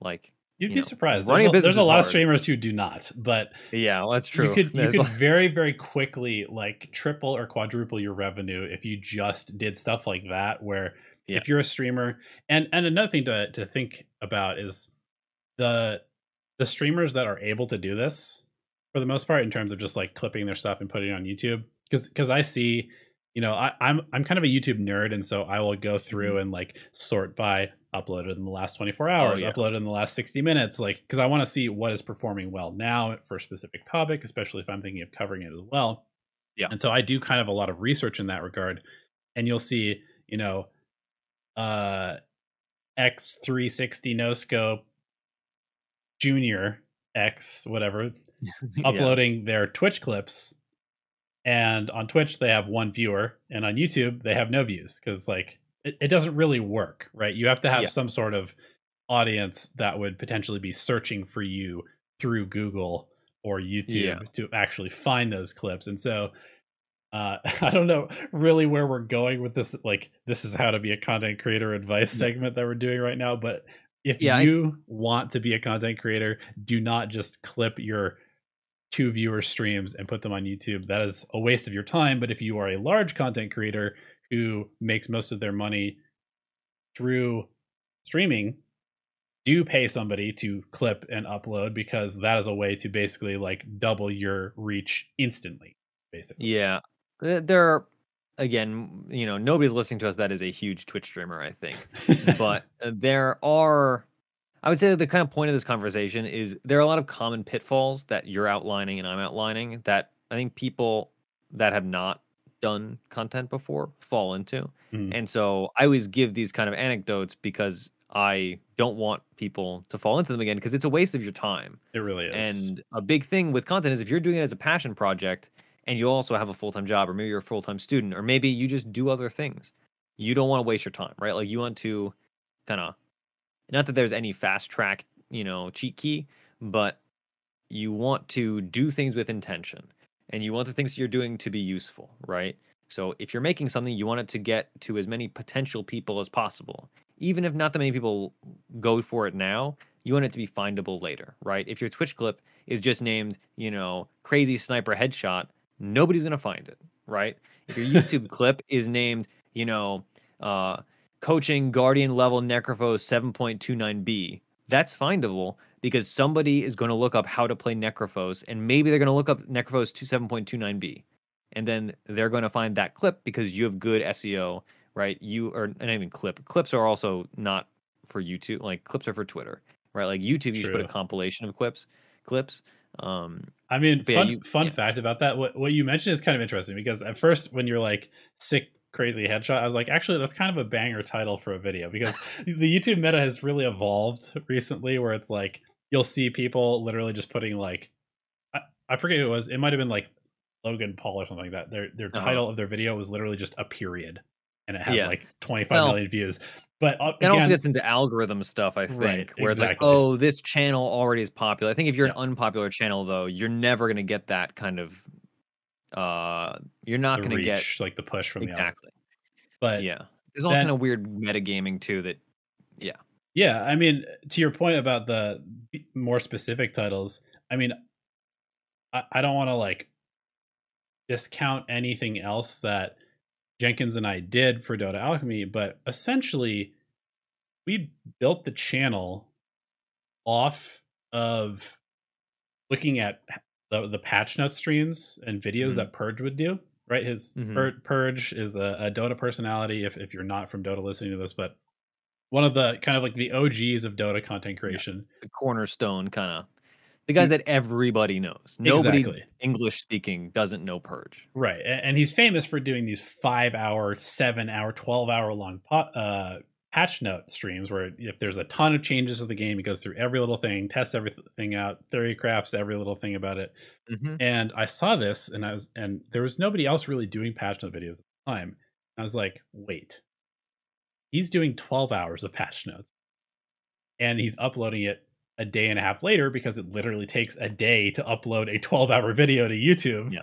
like, You'd you be know, surprised. There's a, there's a, lot hard. of streamers who do not, but yeah, well, that's true. You could you could [LAUGHS] very very quickly like triple or quadruple your revenue if you just did stuff like that. Where yeah. if you're a streamer, and and another thing to to think about is the the streamers that are able to do this for the most part in terms of just like clipping their stuff and putting it on YouTube. Because because I see you know, I, I'm I'm kind of a YouTube nerd, and so I will go through mm-hmm. and like sort by uploaded in the last 24 hours, oh, yeah. uploaded in the last 60 minutes, like because I want to see what is performing well now for a specific topic, especially if I'm thinking of covering it as well. Yeah. And so I do kind of a lot of research in that regard, and you'll see, you know, uh, X360 no scope junior X whatever [LAUGHS] uploading their Twitch clips and on Twitch they have one viewer, and on YouTube they have no views because like it, it, doesn't really work, right? You have to have yeah. some sort of audience that would potentially be searching for you through Google or YouTube yeah. to actually find those clips, and so. Uh, [LAUGHS] I don't know really where we're going with this. Like, this is how to be a content creator advice segment that we're doing right now. But if yeah, you I... want to be a content creator, do not just clip your two viewer streams and put them on YouTube. That is a waste of your time. But if you are a large content creator who makes most of their money through streaming, do pay somebody to clip and upload because that is a way to basically like double your reach instantly, basically. Yeah. There are again, you know, nobody's listening to us that is a huge Twitch streamer, I think. [LAUGHS] but there are I would say the kind of point of this conversation is there are a lot of common pitfalls that you're outlining and I'm outlining that I think people that have not done content before fall into. Mm. And so I always give these kind of anecdotes because I don't want people to fall into them again because it's a waste of your time. It really is. And a big thing with content is if you're doing it as a passion project and you also have a full time job, or maybe you're a full time student, or maybe you just do other things, you don't want to waste your time, right? Like you want to kind of not that there's any fast track, you know, cheat key, but you want to do things with intention and you want the things you're doing to be useful, right? So if you're making something, you want it to get to as many potential people as possible. Even if not that many people go for it now, you want it to be findable later, right? If your Twitch clip is just named, you know, crazy sniper headshot, nobody's going to find it, right? If your YouTube [LAUGHS] clip is named, you know, uh, coaching Guardian level Necrophos 7.29b. That's findable because somebody is going to look up how to play Necrophos and maybe they're going to look up Necrophos 7.29b. And then they're going to find that clip because you have good SEO, right? You are not even clip. Clips are also not for YouTube. Like clips are for Twitter, right? Like YouTube, you just put a compilation of clips, clips. Um, I mean, fun, yeah, you, fun yeah. fact about that. What what you mentioned is kind of interesting because at first, when you're like sick crazy headshot i was like actually that's kind of a banger title for a video because [LAUGHS] the youtube meta has really evolved recently where it's like you'll see people literally just putting like i, I forget who it was it might have been like logan paul or something like that their their uh-huh. title of their video was literally just a period and it had yeah. like twenty five well, million views but uh, again, also gets into algorithm stuff i think right, where exactly. it's like oh this channel already is popular i think if you're yeah. an unpopular channel though you're never going to get that kind of uh you're not going to get like the push from exactly. The but yeah, there's all kind of weird metagaming too. That yeah, yeah. I mean, to your point about the more specific titles, I mean, I, I don't want to like discount anything else that Jenkins and I did for Dota Alchemy, but essentially, we built the channel off of looking at the, the patch note streams and videos mm-hmm. that Purge would do, right? His mm-hmm. Pur- Purge is a, a, Dota personality. If if you're not from Dota listening to this, but one of the kind of like the OGs of Dota content creation, yeah. the cornerstone kind of the guys that everybody knows. Nobody exactly. English speaking doesn't know Purge. Right. And he's famous for doing these five hour, seven hour, 12 hour long uh, patch note streams where if there's a ton of changes to the game, he goes through every little thing, tests everything out, theory crafts every little thing about it. Mm-hmm. And I saw this and I was, and there was nobody else really doing patch note videos at the time. I was like, wait, he's doing 12 hours of patch notes and he's uploading it a day and a half later because it literally takes a day to upload a [LAUGHS] 12 hour video to YouTube. Yeah.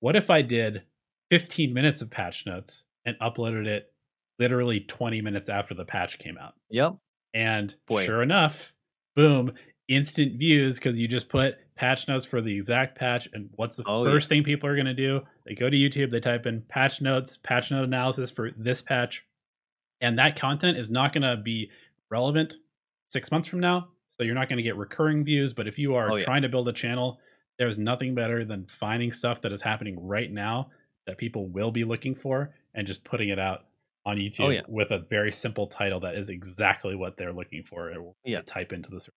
What if I did 15 minutes of patch notes and uploaded it literally 20 minutes after the patch came out? Yep. And Boy. sure enough, boom, instant views because you just put patch notes for the exact patch. And what's the oh, first yeah. thing people are going to do? They go to YouTube, they type in patch notes, patch note analysis for this patch. And that content is not going to be relevant six months from now, so you're not going to get recurring views. But if you are oh, yeah. trying to build a channel, there's nothing better than finding stuff that is happening right now that people will be looking for and just putting it out on oh, YouTube oh, yeah. with a very simple title that is exactly what they're looking for. yeah. Type into the search.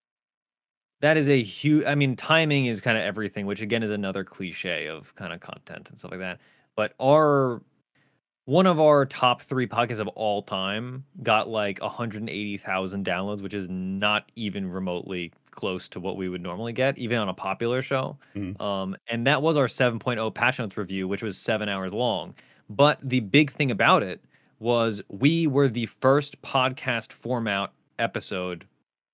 that is a huge i mean timing is kind of everything which again is another cliche of kind of content and stuff like that but our one of our top three podcasts of all time got like 180,000 downloads, which is not even remotely close to what we would normally get, even on a popular show. Mm-hmm. Um, and that was our 7.0 Patch Notes review, which was seven hours long. But the big thing about it was we were the first podcast format episode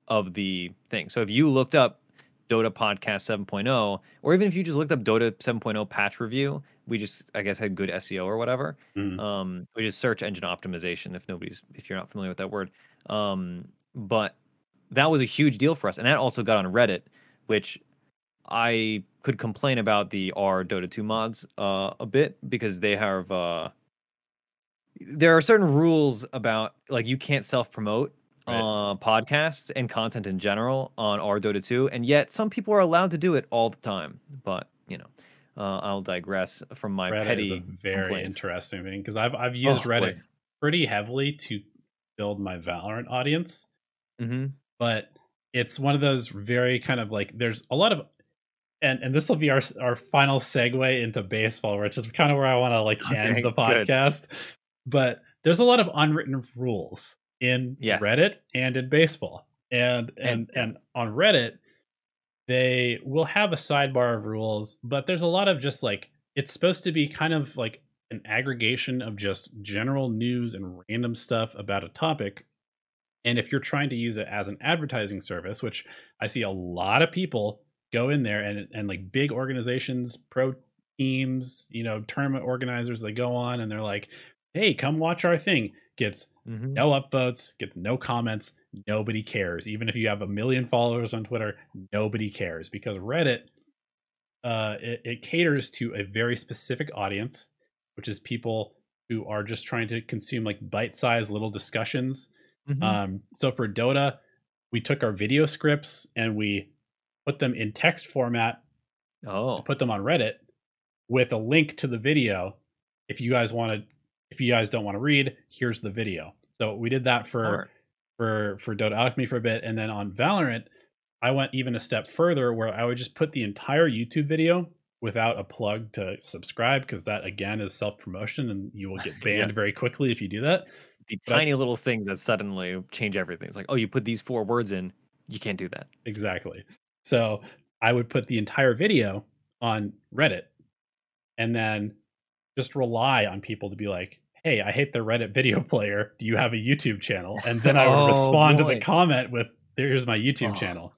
of the thing. So if you looked up Dota Podcast 7.0, or even if you just looked up Dota 7.0 patch review, we just I guess had good SEO or whatever. Mm. Um, which is search engine optimization. If nobody's if you're not familiar with that word, um, but that was a huge deal for us, and that also got on Reddit, which I could complain about the R Dota 2 mods uh, a bit because they have uh, there are certain rules about like you can't self promote right. uh, podcasts and content in general on R Dota 2, and yet some people are allowed to do it all the time. But you know, uh, I'll digress from my Reddit petty. Is a very complaints. interesting thing because I've I've used oh, Reddit pretty heavily to build my Valorant audience, mm-hmm. but it's one of those very kind of like there's a lot of and and this will be our our final segue into baseball, which is kind of where I want to like [LAUGHS] end okay, the podcast. Good. But there's a lot of unwritten rules in yes. Reddit and in baseball, and and and, and on Reddit they will have a sidebar of rules, but there's a lot of just like it's supposed to be kind of like an aggregation of just general news and random stuff about a topic. And if you're trying to use it as an advertising service, which I see a lot of people go in there and and like big organizations, pro teams, you know, tournament organizers, they go on and they're like, "Hey, come watch our thing." Gets mm-hmm. no upvotes, gets no comments, nobody cares. Even if you have a million followers on Twitter, nobody cares because Reddit uh, it, it, caters to a very specific audience, which is people who are just trying to consume like bite-sized little discussions. Mm-hmm. Um, so for Dota, we took our video scripts and we put them in text format. Oh, put them on Reddit with a link to the video. If you guys want to, if you guys don't want to read, here's the video. So we did that for for for Dota Alchemy for a bit, and then on Valorant, I went even a step further where I would just put the entire YouTube video without a plug to subscribe because that again is self promotion and you will get [LAUGHS] banned yeah. very quickly if you do that. The but tiny little things that suddenly change everything. It's like, oh, you put these four words in, you can't do that. Exactly. So I would put the entire video on Reddit and then just rely on people to be like, hey, I hate the Reddit [LAUGHS] video player. Do you have a YouTube channel? And then I would oh, respond boy. to the comment with, here's my YouTube oh, channel.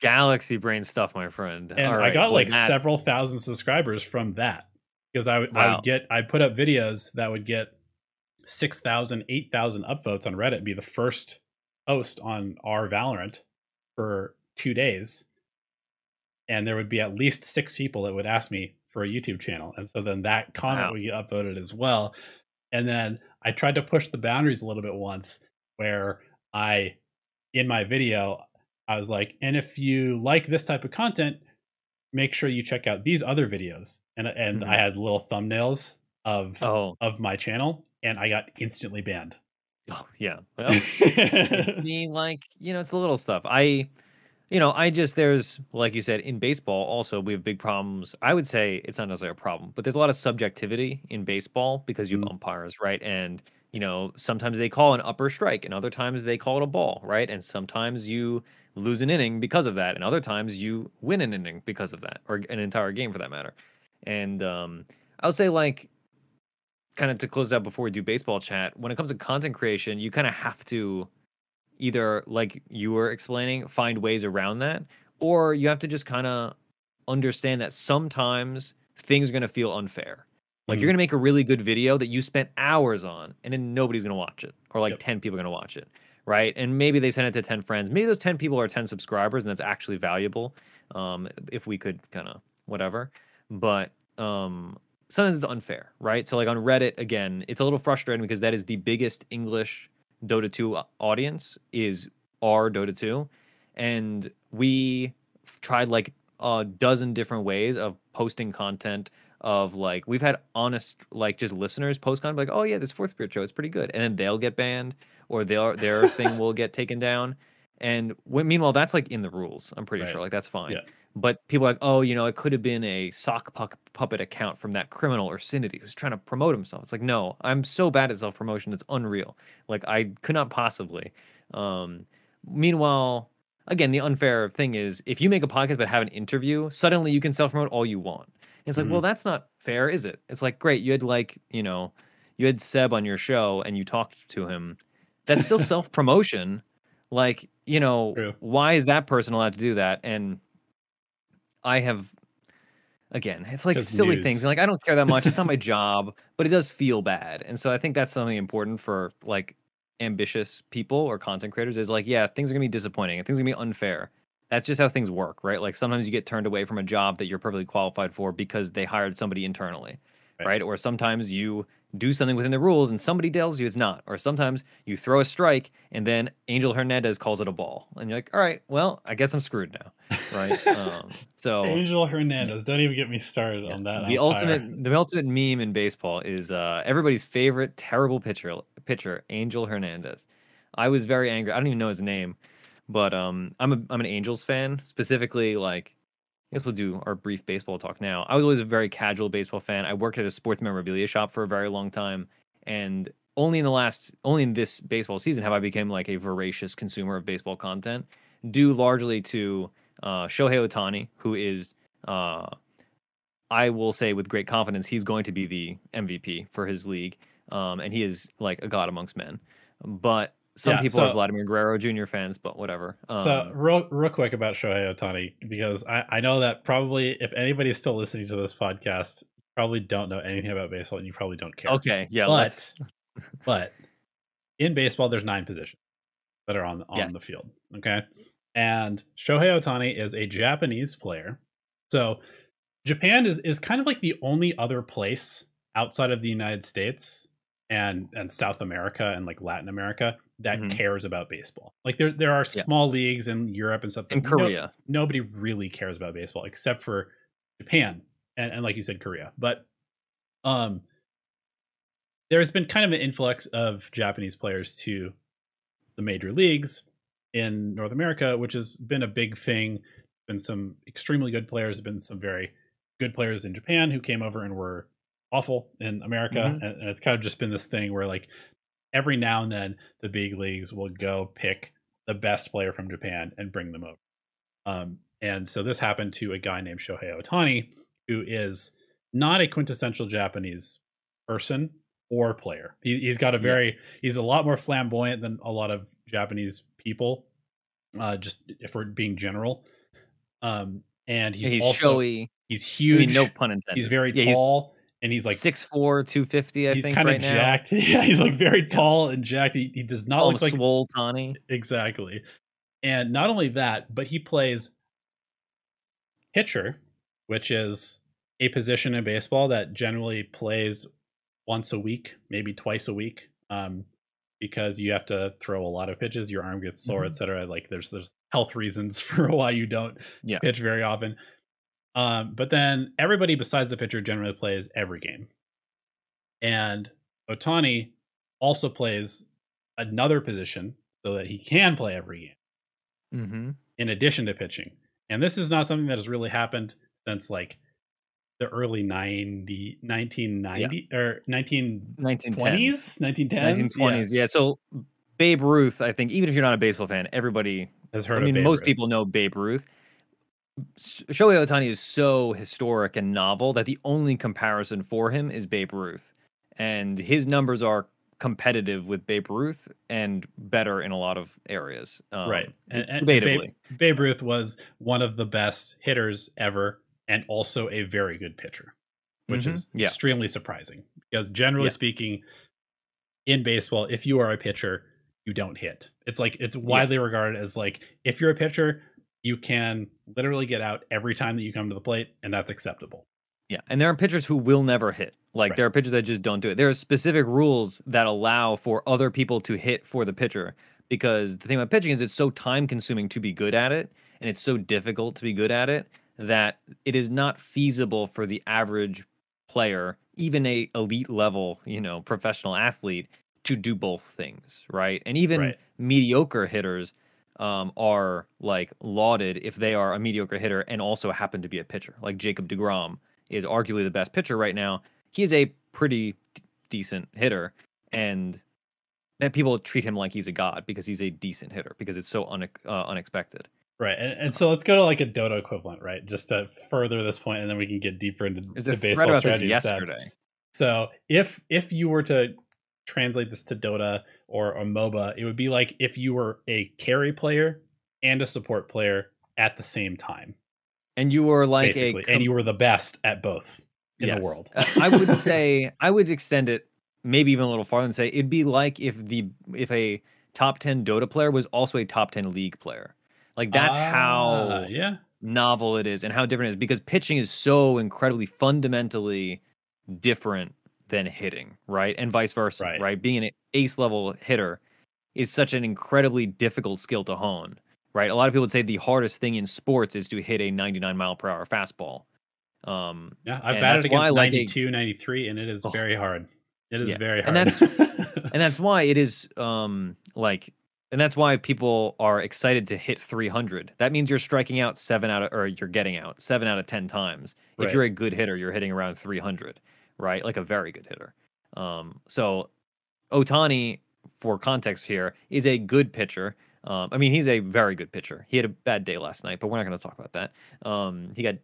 Galaxy brain stuff, my friend. And I got like that... several thousand subscribers from that because I would, wow. I would get, I put up videos that would get 6,000, 8,000 upvotes on Reddit, be the first post on our Valorant for two days. And there would be at least six people that would ask me for a YouTube channel. And so then that comment wow. get upvoted as well. And then I tried to push the boundaries a little bit once where I, in my video, I was like, and if you like this type of content, make sure you check out these other videos. And and mm-hmm. I had little thumbnails of oh. of my channel, and I got instantly banned. Oh yeah, well, [LAUGHS] the like you know it's the little stuff. I you know, I just there's like you said in baseball also we have big problems. I would say it's not necessarily a problem, but there's a lot of subjectivity in baseball because you have mm. umpires, right? And you know, sometimes they call an upper strike and other times they call it a ball, right? And sometimes you lose an inning because of that, and other times you win an inning because of that, or an entire game for that matter. And um I would say like kind of to close out before we do baseball chat, when it comes to content creation, you kind of have to either like you were explaining find ways around that or you have to just kind of understand that sometimes things are going to feel unfair. Like mm you're going to make a really good video that you spent hours on and then nobody's going to watch it or like yep. 10 people are going to watch it right? And maybe they send it to 10 friends. Maybe those 10 people are 10 subscribers and that's actually valuable um if we could kind of whatever. But um sometimes it's unfair right? So like on reddit again it's a little frustrating because that is the biggest english Dota 2 audience is our Dota 2. And we tried like a dozen different ways of posting content of like we've had honest like just listeners post content like oh yeah this fourth spirit show it's pretty good. And then they'll get banned or their their thing [LAUGHS] will get taken down. And when, meanwhile that's like in the rules i'm pretty right. sure. Like that's fine. Yeah but people are like, oh, you know, it could have been a sock puppet account from that criminal or Synody who's trying to promote himself. It's like, no, I'm so bad at self promotion, it's unreal. Like I could not possibly. Um, meanwhile, again, the unfair thing is if you make a podcast but have an interview, suddenly you can self promote all you want. And it's like, mm-hmm. well, that's not fair, is it? It's like, great, you had like, you know, you had Seb on your show and you talked to him. That's still [LAUGHS] self promotion. Like, you know, True. why is that person allowed to do that? And I have again, it's like silly news. things. Like I don't care that much. It's not my [LAUGHS] job, but it does feel bad. And so I think that's something important for like ambitious people or content creators is like, yeah, things are gonna be disappointing and things are gonna be unfair. That's just how things work, right? Like sometimes you get turned away from a job that you're perfectly qualified for because they hired somebody internally. Right. right. Or sometimes you do something within the rules and somebody tells you it's not. Or sometimes you throw a strike and then Angel Hernandez calls it a ball. And you're like, all right, well, I guess I'm screwed now. Right. [LAUGHS] um, so Angel Hernandez, don't even get me started yeah, on that. The ultimate the ultimate meme in baseball is uh, everybody's favorite terrible pitcher pitcher, Angel Hernandez. I was very angry. I don't even know his name, but um, I'm a I'm an Angels fan, specifically like I guess we'll do our brief baseball talk now. I was always a very casual baseball fan. I worked at a sports memorabilia shop for a very long time, and only in the last, only in this baseball season, have I become like a voracious consumer of baseball content, due largely to uh, Shohei Ohtani, who is, uh, I will say with great confidence, he's going to be the MVP for his league, um, and he is like a god amongst men. But some yeah, people so, are Vladimir Guerrero Jr. fans, but whatever. Um, so real, real quick about Shohei Ohtani, because I, I know that probably if anybody's still listening to this podcast, probably don't know anything about baseball, and you probably don't care. Okay, yeah, but [LAUGHS] but in baseball, there's nine positions that are on on yes. the field. Okay, and Shohei Ohtani is a Japanese player, so Japan is is kind of like the only other place outside of the United States and and South America and like Latin America that mm-hmm. cares about baseball. Like there there are yeah. small leagues in Europe and stuff. In Korea, no, nobody really cares about baseball except for Japan and, and like you said, Korea. But um, there's been kind of an influx of Japanese players to the major leagues in North America, which has been a big thing. Been some extremely good players, been some very good players in Japan who came over and were awful in America, mm-hmm. and, and, it's kind of just been this thing where like every now and then the big leagues will go pick the best player from Japan and bring them over. Um, and so this happened to a guy named Shohei Ohtani, who is not a quintessential Japanese person or player. He, has got a very, he's a lot more flamboyant than a lot of Japanese people, uh, just if we're being general. Um, and he's, he's also, showy. He's huge. I mean, no pun intended. He's very yeah, tall and he's like 6'4", 250, I he's think. He's kind of right jacked. [LAUGHS] Yeah, he's like very tall and jacked. He, he does not look like swole Tawny. Exactly. And not only that, but he plays pitcher, which is a position in baseball that generally plays once a week, maybe twice a week. Um, because you have to throw a lot of pitches, your arm gets sore, mm-hmm. etc. Like there's there's health reasons [LAUGHS] for why you don't yeah. pitch very often. Um, but then everybody besides the pitcher generally plays every game. And Ohtani also plays another position so that he can play every game mm-hmm. in addition to pitching. And this is not something that has really happened since like the early 90, 1990 yeah. or 19, 1920s, 1910s. 1920s, yeah. yeah. So Babe Ruth, I think, even if you're not a baseball fan, everybody has heard I mean, most Ruth. people know Babe Ruth. Shohei Ohtani is so historic and novel that the only comparison for him is Babe Ruth. And his numbers are competitive with Babe Ruth and better in a lot of areas. Um, right. And, and Babe, Babe Ruth was one of the best hitters ever and also a very good pitcher, which mm-hmm. is yeah. extremely surprising because generally yeah. speaking, in baseball, if you are a pitcher, you don't hit. It's like it's widely yeah. regarded as like if you're a pitcher, you can literally get out every time that you come to the plate, and that's acceptable. Yeah, and there are pitchers who will never hit. Like right. there are pitchers that just don't do it. There are specific rules that allow for other people to hit for the pitcher because the thing about pitching is it's so time consuming to be good at it and it's so difficult to be good at it that it is not feasible for the average player, even a elite level, you know, professional athlete to do both things, right? And even right. mediocre hitters um, are like lauded if they are a mediocre hitter and also happen to be a pitcher. Like Jacob DeGrom is arguably the best pitcher right now. He is a pretty d- decent hitter, and that people treat him like he's a god because he's a decent hitter because it's so un- uh, unexpected. Right, and, and, so let's go to like a Dota equivalent, right? Just to further this point, and then we can get deeper into the baseball strategy yesterday. Stats. So if if you were to translate this to Dota or a MOBA, it would be like if you were a carry player and a support player at the same time. And you were like basically, a com- and you were the best at both in yes. the world. I would [LAUGHS] say I would extend it maybe even a little farther and say it'd be like if the if a top 10 Dota player was also a top 10 league player. Like that's how ah, yeah novel it is and how different it is because pitching is so incredibly fundamentally different than hitting, right? And vice versa, right? right? Being an ace level hitter is such an incredibly difficult skill to hone, right? A lot of people would say the hardest thing in sports is to hit a 99 mile per hour fastball. Um, yeah, I've batted against 92, like a, 93, and it is oh, very hard. It is yeah. very hard. And that's [LAUGHS] and that's why it is um like and that's why people are excited to hit 300. That means you're striking out 7 out of or you're getting out 7 out of 10 times. Right. If you're a good hitter, you're hitting around 300 right? Like a very good hitter. Um, so Ohtani, for context here, is a good pitcher. Um, I mean, he's a very good pitcher. He had a bad day last night, but we're not going to talk about that. Um, he got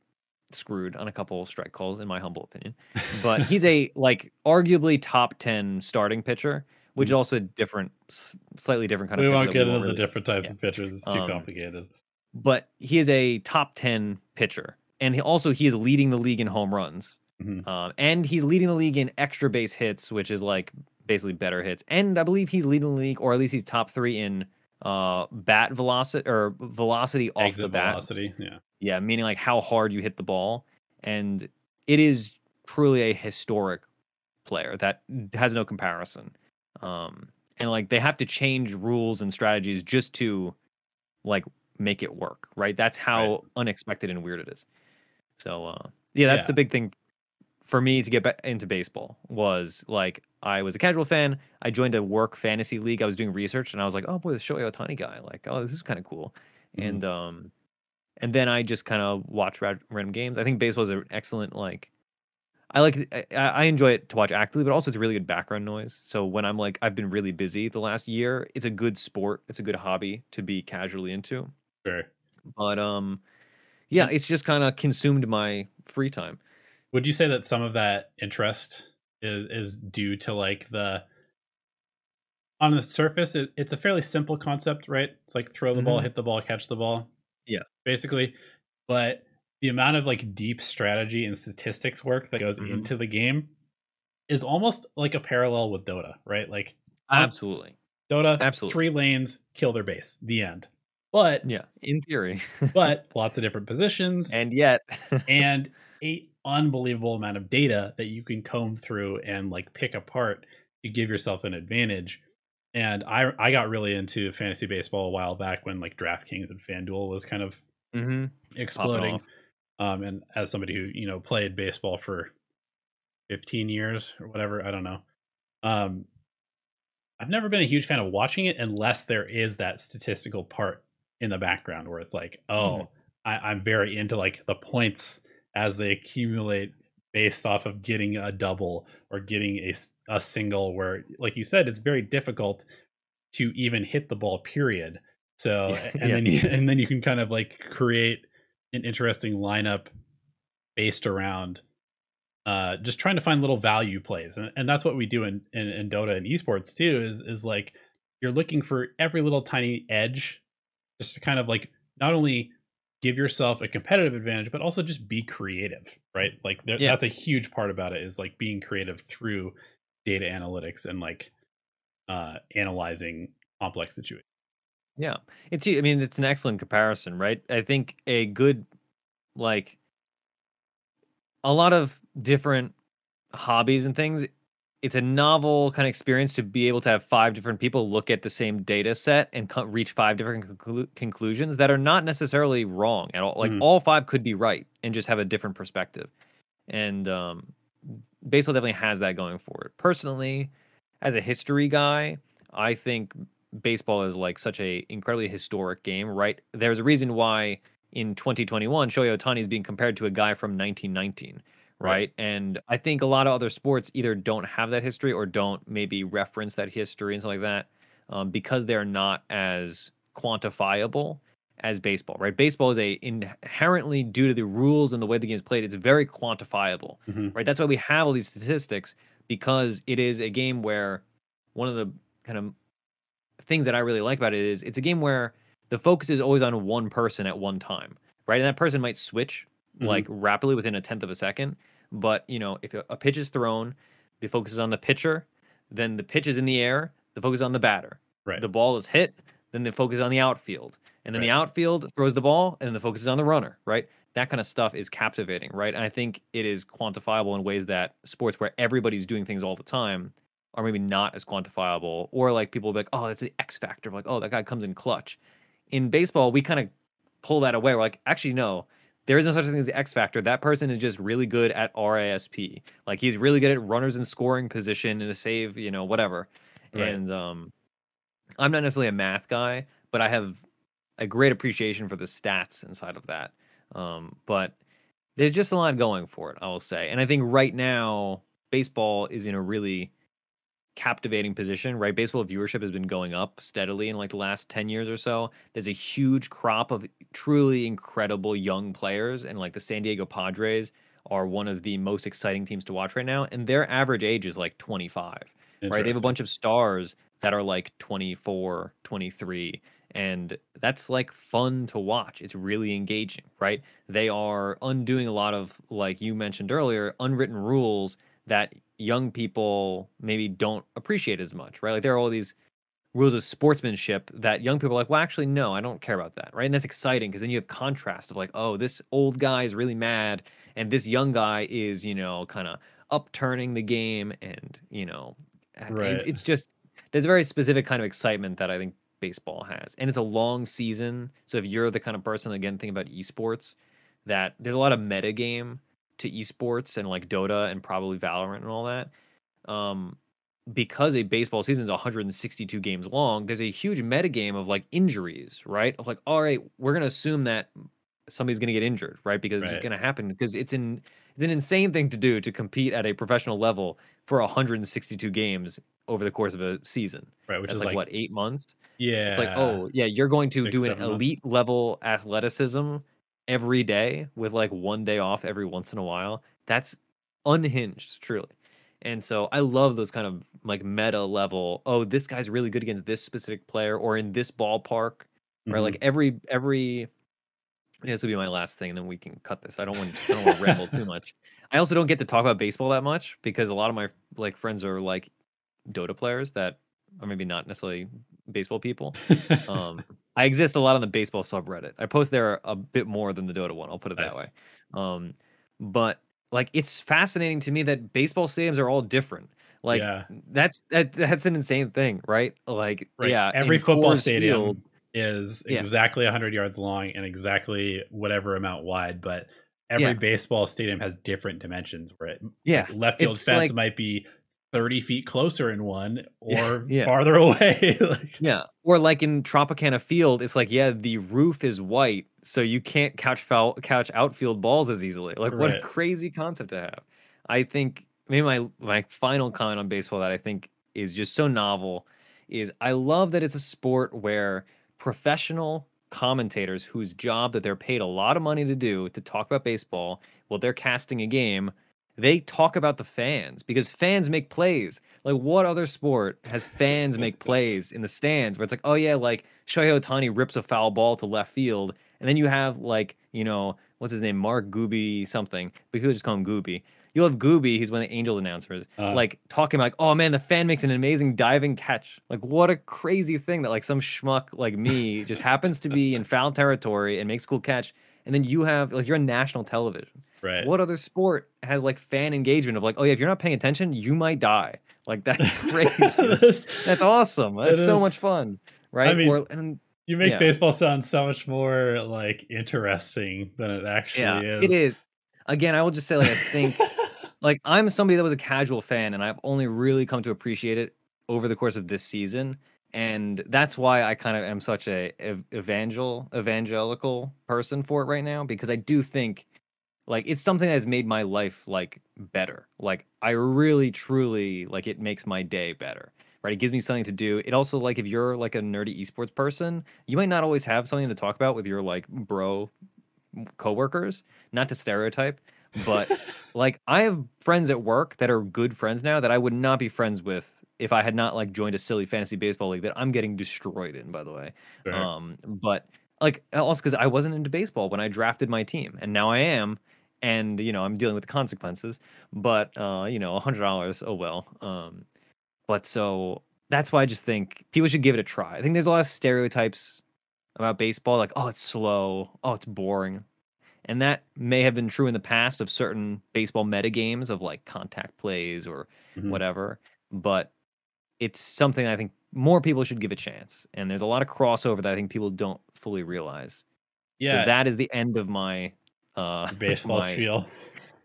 screwed on a couple strike calls, in my humble opinion. But [LAUGHS] he's a like arguably top ten starting pitcher, which is mm. also different, slightly different kind we of. We won't get into really, the different types yeah. of pitchers; it's too um, complicated. But he is a top ten pitcher, and he also he is leading the league in home runs Mm-hmm. Um, and he's leading the league in extra base hits, which is like basically better hits. And I believe he's leading the league, or at least he's top three in uh, bat velocity or velocity off Exit the bat. Velocity, yeah, yeah, meaning like how hard you hit the ball. And it is truly a historic player that has no comparison. Um, and like they have to change rules and strategies just to like make it work, right? That's how right. unexpected and weird it is. So uh, yeah, that's yeah. a big thing for me to get back into baseball was like I was a casual fan. I joined a work fantasy league. I was doing research, and I was like, "Oh boy, the Shohei Ohtani guy! Like, oh, this is kind of cool." Mm-hmm. And um, and then I just kind of watch random games. I think baseball is an excellent like. I like I, I enjoy it to watch actively, but also it's really good background noise. So when I'm like I've been really busy the last year, it's a good sport. It's a good hobby to be casually into. Sure. But um, yeah, it's just kind of consumed my free time. Would you say that some of that interest is is due to like the on the surface it, it's a fairly simple concept, right? It's like throw the mm-hmm. ball, hit the ball, catch the ball. Yeah. Basically. But the amount of like deep strategy and statistics work that goes mm-hmm. into the game is almost like a parallel with Dota, right? Like absolutely. Dota, absolutely. Three lanes, kill their base. The end. But yeah, in theory. [LAUGHS] but lots of different positions. And yet [LAUGHS] and a unbelievable amount of data that you can comb through and like pick apart to give yourself an advantage. And I I got really into fantasy baseball a while back when like DraftKings and FanDuel was kind of mm-hmm. exploding. Um, and as somebody who you know played baseball for 15 years or whatever, I don't know. Um, I've never been a huge fan of watching it unless there is that statistical part in the background where it's like, oh, mm-hmm. I, I'm very into like the points as they accumulate based off of getting a double or getting a, a single where like you said it's very difficult to even hit the ball period [LAUGHS] so and yeah. then you, and then you can kind of like create an interesting lineup based around uh, just trying to find little value plays, and, and that's what we do in, in, in Dota and esports too. Is is like you're looking for every little tiny edge, just to kind of like not only give yourself a competitive advantage, but also just be creative, right? Like yeah. that's a huge part about it is like being creative through data analytics and like uh, analyzing complex situations. Yeah, it's. I mean, it's an excellent comparison, right? I think a good like a lot of different hobbies and things it's a novel kind of experience to be able to have five different people look at the same data set and co- reach five different conclu- conclusions that are not necessarily wrong at all. Like mm. all five could be right and just have a different perspective. And um, baseball definitely has that going for it. Personally, as a history guy, I think baseball is like such a incredibly historic game. Right? There's a reason why in 2021, Shohei Ohtani is being compared to a guy from 1919, right? And I think a lot of other sports either don't have that history or don't maybe reference that history and stuff like that um, because they're not as quantifiable as baseball, right? Baseball is a inherently due to the rules and the way the game is played, it's very quantifiable, mm-hmm. right? That's why we have all these statistics because it is a game where one of the kind of things that I really like about it is it's a game where the focus is always on one person at one time, right? And that person might switch mm-hmm. like rapidly within a tenth of a second. But you know, if a pitch is thrown, the focus is on the pitcher. Then the pitch is in the air. The focus is on the batter. Right. The ball is hit. Then the focus is on the outfield. And then right. the outfield throws the ball, and then the focus is on the runner. Right. That kind of stuff is captivating, right? And I think it is quantifiable in ways that sports where everybody's doing things all the time are maybe not as quantifiable. Or like people will be like, oh, that's the X factor. Like, oh, that guy comes in clutch in baseball, we kind of pull that away. We're like, actually, no, there is no such thing as the X factor. That person is just really good at RISP. Like he's really good at runners in scoring position and a save, you know, whatever. Right. And um, I'm not necessarily a math guy, but I have a great appreciation for the stats inside of that. Um, but there's just a lot going for it, I will say. And I think right now, baseball is in a really captivating position, right? Baseball viewership has been going up steadily in like the last 10 years or so. There's a huge crop of truly incredible young players, and like the San Diego Padres are one of the most exciting teams to watch right now. And their average age is like 25, right? They have a bunch of stars that are like 24, 23. And that's like fun to watch. It's really engaging, right? They are undoing a lot of, like you mentioned earlier, unwritten rules that young people maybe don't appreciate as much, right? Like there are all these rules of sportsmanship that young people are like, well, actually, no, I don't care about that, right? And that's exciting because then you have contrast of like, oh, this old guy is really mad, and this young guy is, you know, kind of upturning the game, and you know, right. it, it's just there's a very specific kind of excitement that I think baseball has, and it's a long season. So if you're the kind of person again thinking about esports, that there's a lot of meta game to esports and like Dota and probably Valorant and all that. Um, because a baseball season is 162 games long, there's a huge metagame of like injuries, right? Of like, all right, we're gonna assume that somebody's gonna get injured, right? Because right. it's gonna happen because it's in it's an insane thing to do to compete at a professional level for 162 games over the course of a season. Right, which That's is like, like, what eight months. Yeah, it's like oh yeah, you're going to do an elite months. level athleticism every day with like one day off every once in a while, that's unhinged, truly. And so I love those kind of like meta level. Oh, this guy's really good against this specific player or in this ballpark. Mm-hmm. Right. Like every every this will be my last thing, and then we can cut this. I don't want I don't want to ramble too [LAUGHS] much. I also don't get to talk about baseball that much because a lot of my like friends are like Dota players that are maybe not necessarily baseball people. [LAUGHS] Um, I exist a lot on the baseball subreddit. I post there a bit more than the Dota one. I'll put it nice. that way. Um, but like it's fascinating to me that baseball stadiums are all different. Like yeah. that's that, that's an insane thing, right? Like right. yeah, every football stadium Field, is exactly yeah. 100 yards long and exactly whatever amount wide, but every yeah. baseball stadium has different dimensions where it yeah like left field fence like, might be 30 feet closer in one or [LAUGHS] yeah. farther away [LAUGHS] like, yeah or like in tropicana field it's like yeah the roof is white so you can't catch foul catch outfield balls as easily. Like what a crazy concept to have. I think maybe my my final comment on baseball that i think is just so novel is i love that it's a sport where professional commentators whose job that they're paid a lot of money to do to talk about baseball while they're casting a game they talk about the fans because fans make plays. Like, what other sport has fans make plays in the stands where it's like, oh yeah, like Shohei Ohtani rips a foul ball to left field, and then you have like, you know, what's his name, Mark Gooby something, but people just call him Gooby. You'll have Gooby, he's one of the Angels announcers, uh, like talking like, oh man, the fan makes an amazing diving catch. Like, what a crazy thing that like some schmuck like me just happens to be in foul territory and makes a cool catch, and then you have like you're on national television. Right. What other sport has like fan engagement of like, oh yeah, if you're not paying attention, you might die. Like that's [LAUGHS] crazy. that's, that's, awesome. That's so much fun. Right. I mean, or, and, you make yeah. baseball sound so much more like interesting than it actually yeah, is. It is. Again, I will just say like I think [LAUGHS] like I'm somebody that was a casual fan and I've only really come to appreciate it over the course of this season. And that's why I kind of am such a evangel evangelical person for it right now because I do think like it's something that has made my life like better. Like i really truly like it makes my day better right? It gives me something to do. It also like if you're like a nerdy esports person you might not always have something to talk about with your like bro coworkers not to stereotype but [LAUGHS] like i have friends at work that are good friends now that i would not be friends with if i had not like joined a silly fantasy baseball league that i'm getting destroyed in by the way um but like also because I wasn't into baseball when I drafted my team, and now I am, and you know I'm dealing with the consequences. But uh, you know, a hundred dollars, oh well. Um, but so that's why I just think people should give it a try. I think there's a lot of stereotypes about baseball, like oh it's slow, oh it's boring, and that may have been true in the past of certain baseball meta games of like contact plays or mm-hmm. whatever. But it's something I think more people should give a chance. And there's a lot of crossover that I think people don't fully realize. Yeah. So that is the end of my uh [LAUGHS] baseball my, spiel.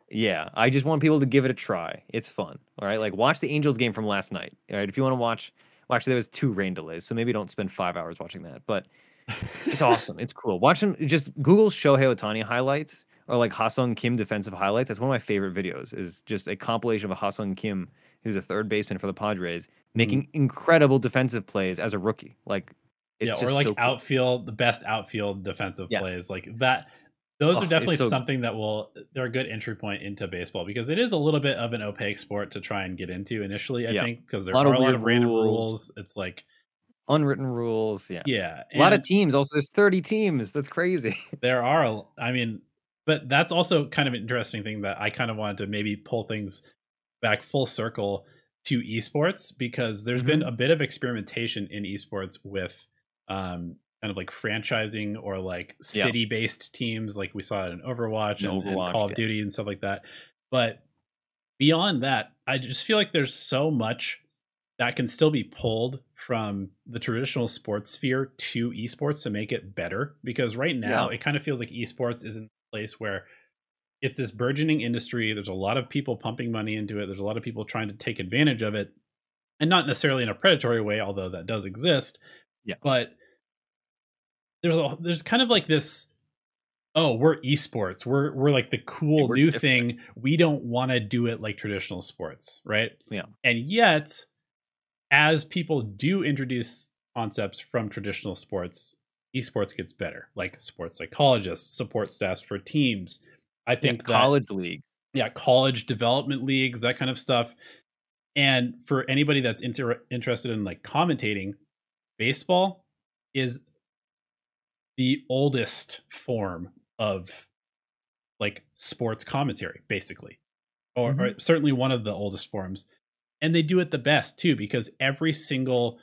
Yeah, I just want people to give it a try. It's fun. All right, like watch the Angels game from last night. All right, if you want to watch, well, actually there was two rain delays, so maybe don't spend five hours watching that. But it's [LAUGHS] awesome. It's cool. Watch them. Just Google Shohei Ohtani highlights or like Ha-Seong Kim defensive highlights. That's one of my favorite videos. Is just a compilation of a Ha-Seong Kim, who's a third baseman for the Padres, making mm. incredible defensive plays as a rookie. Like yeah, or like so cool. outfield, the best outfield defensive yeah. plays like that. Those oh, are definitely so something that will they're a good entry point into baseball because it is a little bit of an opaque sport to try and get into initially. I yeah. think because there are a lot of random rules. rules. It's like unwritten rules. Yeah, yeah, a lot of teams. Also, there's 30 teams. That's crazy. [LAUGHS] there are. I mean, but that's also kind of an interesting thing that I kind of wanted to maybe pull things back full circle to esports because there's mm-hmm. been a bit of experimentation in esports with um, kind of like franchising or like city based yeah. teams like we saw it in Overwatch and, Overwatch, and Call of yeah. Duty and stuff like that. But beyond that, I just feel like there's so much that can still be pulled from the traditional sports sphere to esports to make it better because right now yeah. it kind of feels like esports is in a place where it's this burgeoning industry. There's a lot of people pumping money into it. There's a lot of people trying to take advantage of it. And not necessarily in a predatory way although that does exist. Yeah. But there's a there's kind of like this oh we're esports. We're we're like the cool new different. thing. We don't want to do it like traditional sports right? Yeah. And yet as people do introduce concepts from traditional sports esports gets better. Like sports psychologists support staffs for teams i think yeah, college league yeah college development leagues that kind of stuff and for anybody that's inter- interested in like commentating baseball is the oldest form of like sports commentary, basically, or, mm-hmm. or, certainly one of the oldest forms. And they do it the best too, because every single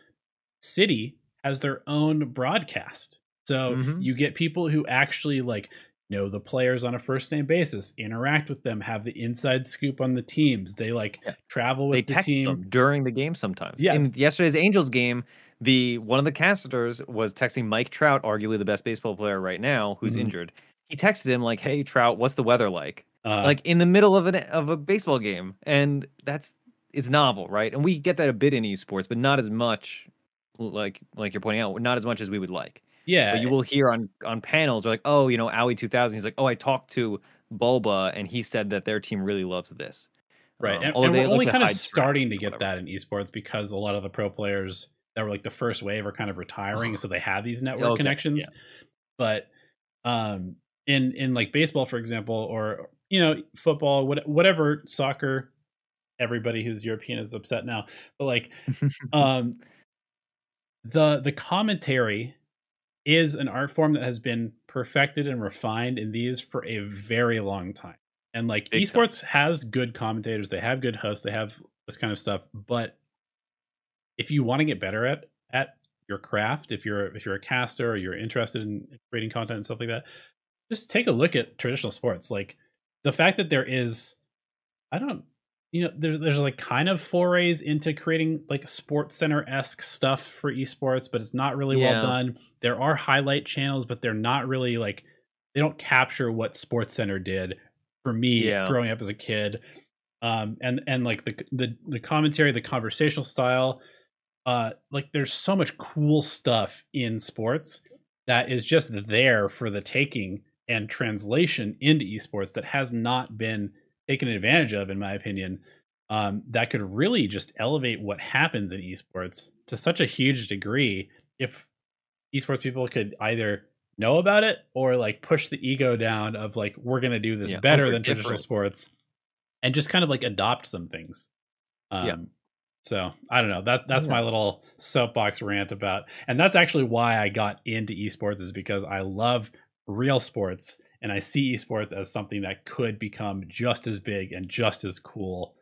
city has their own broadcast. So mm-hmm. you get people who actually like know the players on a first name basis, interact with them, have the inside scoop on the teams. They like yeah. travel with they the team during the game sometimes. Yeah. In yesterday's Angels game, the one of the casters was texting Mike Trout, arguably the best baseball player right now, who's mm-hmm. injured, he texted him like, "Hey Trout, what's the weather like?" Uh, like in the middle of an of a baseball game, and that's it's novel, right? And we get that a bit in esports, but not as much. Like like you're pointing out, not as much as we would like. Yeah, but you will hear on on panels, like, oh, you know, Owie 2000. He's like, oh, I talked to Bulba, and he said that their team really loves this. Right, um, and, and we're only kind of starting to get that in esports because a lot of the pro players that were like the first wave are kind of retiring, so they have these [SIGHS] network okay, connections. Yeah. But um, in in like baseball, for example, or you know, football, what, whatever, soccer. Everybody who's European is upset now, but like, [LAUGHS] um, the the commentary is an art form that has been perfected and refined in these for a very long time. And like Big esports time. has good commentators, they have good hosts, they have this kind of stuff. But if you want to get better at at your craft, if you're if you're a caster or you're interested in creating content and stuff like that, just take a look at traditional sports. Like the fact that there is, I don't, you know, there, there's like kind of forays into creating like sports center esque stuff for esports, but it's not really yeah. well done. There are highlight channels, but they're not really like they don't capture what Sports Center did for me yeah. growing up as a kid. Um, and and like the the the commentary, the conversational style, uh, like there's so much cool stuff in sports that is just there for the taking and translation into esports that has not been taken advantage of, in my opinion. Um, that could really just elevate what happens in esports to such a huge degree if esports people could either know about it or like push the ego down of like we're gonna do this yeah, better than different. traditional sports and just kind of like adopt some things. Um, yeah. So I don't know. That that's yeah. my little soapbox rant about, and that's actually why I got into esports is because I love real sports and I see esports as something that could become just as big and just as cool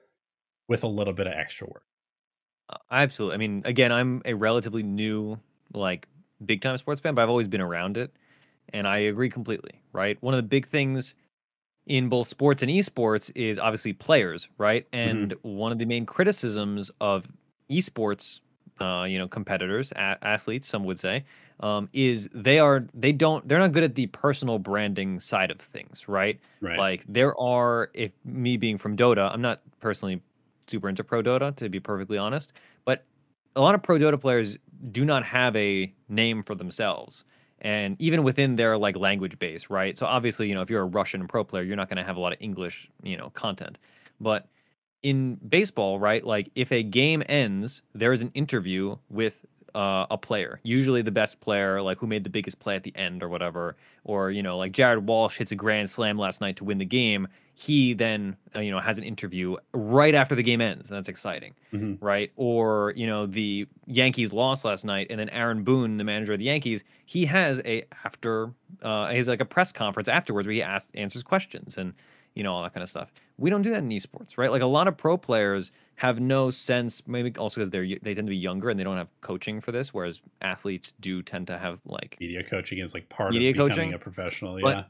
with a little bit of extra work. Uh, absolutely. I mean, again, I'm a relatively new, like, big time sports fan, but I've always been around it. And I agree completely, right? One of the big things in both sports and esports is obviously players, right? And mm-hmm. one of the main criticisms of esports, uh, you know, competitors, a- athletes, some would say, um, is they are they don't they're not good at the personal branding side of things, right? Right. Like there are, if me being from Dota, I'm not personally super into pro Dota to be perfectly honest, but a lot of pro Dota players do not have a name for themselves and even within their like language base, right? So obviously, you know, if you're a Russian pro player, you're not going to have a lot of English, you know, content. But in baseball, right? Like if a game ends, there is an interview with uh, a player, usually the best player, like who made the biggest play at the end or whatever, or you know, like Jared Walsh hits a grand slam last night to win the game. He then uh, you know has an interview right after the game ends, and that's exciting, mm-hmm. right? Or you know, the Yankees lost last night, and then Aaron Boone, the manager of the Yankees, he has a after uh, he's like a press conference afterwards where he asks answers questions and you know all that kind of stuff. We don't do that in esports, right? Like a lot of pro players have no sense. Maybe also because they're they tend to be younger and they don't have coaching for this, whereas athletes do tend to have like media coaching is like part media of becoming coaching. a professional. But yeah,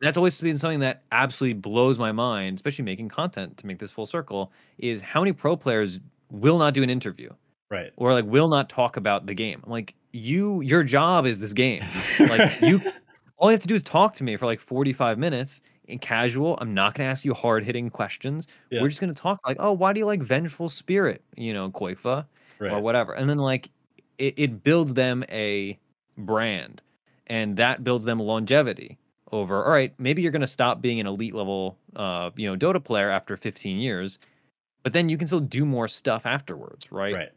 that's always been something that absolutely blows my mind, especially making content to make this full circle. Is how many pro players will not do an interview, right? Or like will not talk about the game. I'm like, you, your job is this game. [LAUGHS] like you, all you have to do is talk to me for like 45 minutes in casual. I'm not going to ask you hard hitting questions. Yeah. We're just going to talk like, oh, why do you like Vengeful Spirit? You know, Koifa right. or whatever. And then like it, it builds them a brand and that builds them longevity over all right maybe you're going to stop being an elite level uh you know dota player after 15 years but then you can still do more stuff afterwards right right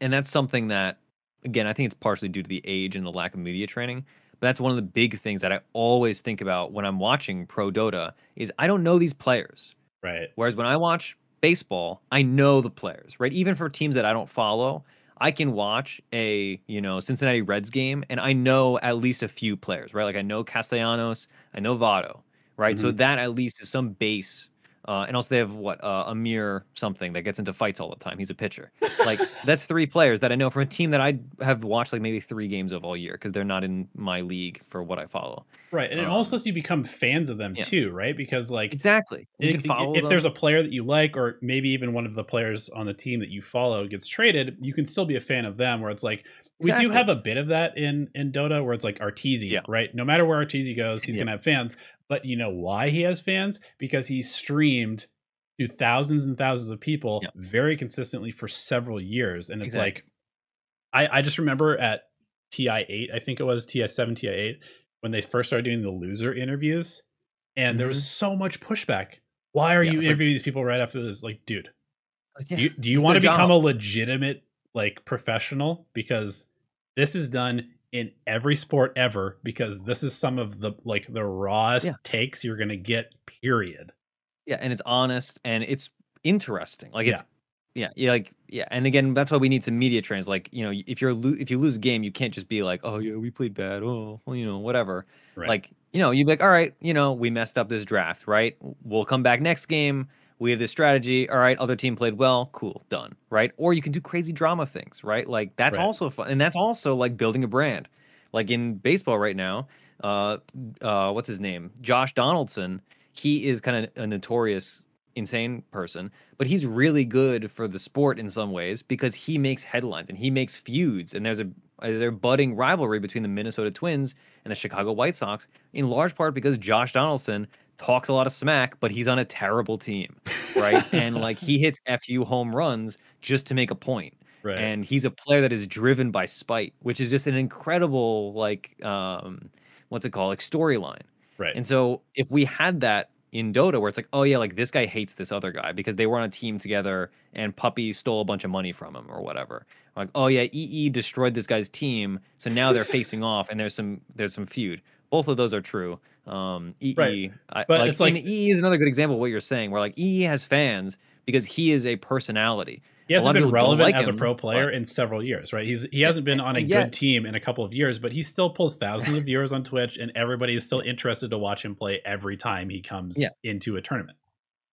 and that's something that again i think it's partially due to the age and the lack of media training but that's one of the big things that I always think about when I'm watching Pro Dota is I don't know these players. Right. Whereas when I watch baseball, I know the players, right? Even for teams that I don't follow, I can watch a, you know, Cincinnati Reds game and I know at least a few players, right? Like I know Castellanos, I know Votto, right? Mm-hmm. So that at least is some base uh, and also they have what uh, Amir something that gets into fights all the time. He's a pitcher. [LAUGHS] Like that's three players that I know from a team that I have watched like maybe three games of all year because they're not in my league for what I follow. Right, and um, it also lets you become fans of them yeah. too, right? Because like exactly, you it, if them. there's a player that you like, or maybe even one of the players on the team that you follow gets traded, you can still be a fan of them. Where it's like Exactly. We do have a bit of that in in Dota where it's like Arteezy, yeah. right? No matter where Arteezy goes, he's yeah. gonna have fans. But you know why he has fans? Because he streamed to thousands and thousands of people yeah. very consistently for several years. And it's exactly. like I, I just remember at TI8, I think it was TI7, TI8, when they first started doing the loser interviews, and mm-hmm. there was mm-hmm. so much pushback. Why are you interviewing like, these people right after this? Like, dude, yeah, do you, do you want to become a legitimate like professional? Because this is done in every sport ever because this is some of the like the rawest yeah. takes you're gonna get period yeah and it's honest and it's interesting like it's yeah. yeah like yeah and again that's why we need some media trends like you know if you're lo- if you lose a game you can't just be like oh yeah we played bad oh well you know whatever right. like you know you'd be like all right you know we messed up this draft right we'll come back next game we have this strategy all right other team played well cool done right? Or you can do crazy drama things right? Like that's right. also fun and that's also like building a brand. Like in baseball right now uh uh what's his name? Josh donaldson he is kind of a notorious insane person, but he's really good for the sport in some ways because he makes headlines and he makes feuds. And there's a there's a budding rivalry between the Minnesota Twins and the Chicago White Sox, in large part because Josh Donaldson talks a lot of smack, but he's on a terrible team, right? [LAUGHS] and like he hits fu home runs just to make a point. Right. And he's a player that is driven by spite, which is just an incredible like um what's it called? Like storyline. Right. And so if we had that in Dota where it's like, oh yeah, like this guy hates this other guy because they were on a team together and Puppy stole a bunch of money from him or whatever. Like, oh yeah, EE destroyed this guy's team, so now they're facing off and there's some there's some feud. Both of those are true. Um, EE, right. I, but like, it's like EE is another good example of what you're saying, where like EE has fans because he is a personality. He hasn't been relevant like as him, a pro player but, in several years, right? He's he hasn't been on a yet, good team in a couple of years, but he still pulls thousands of viewers on Twitch, and everybody is still interested to watch him play every time he comes yeah. into a tournament.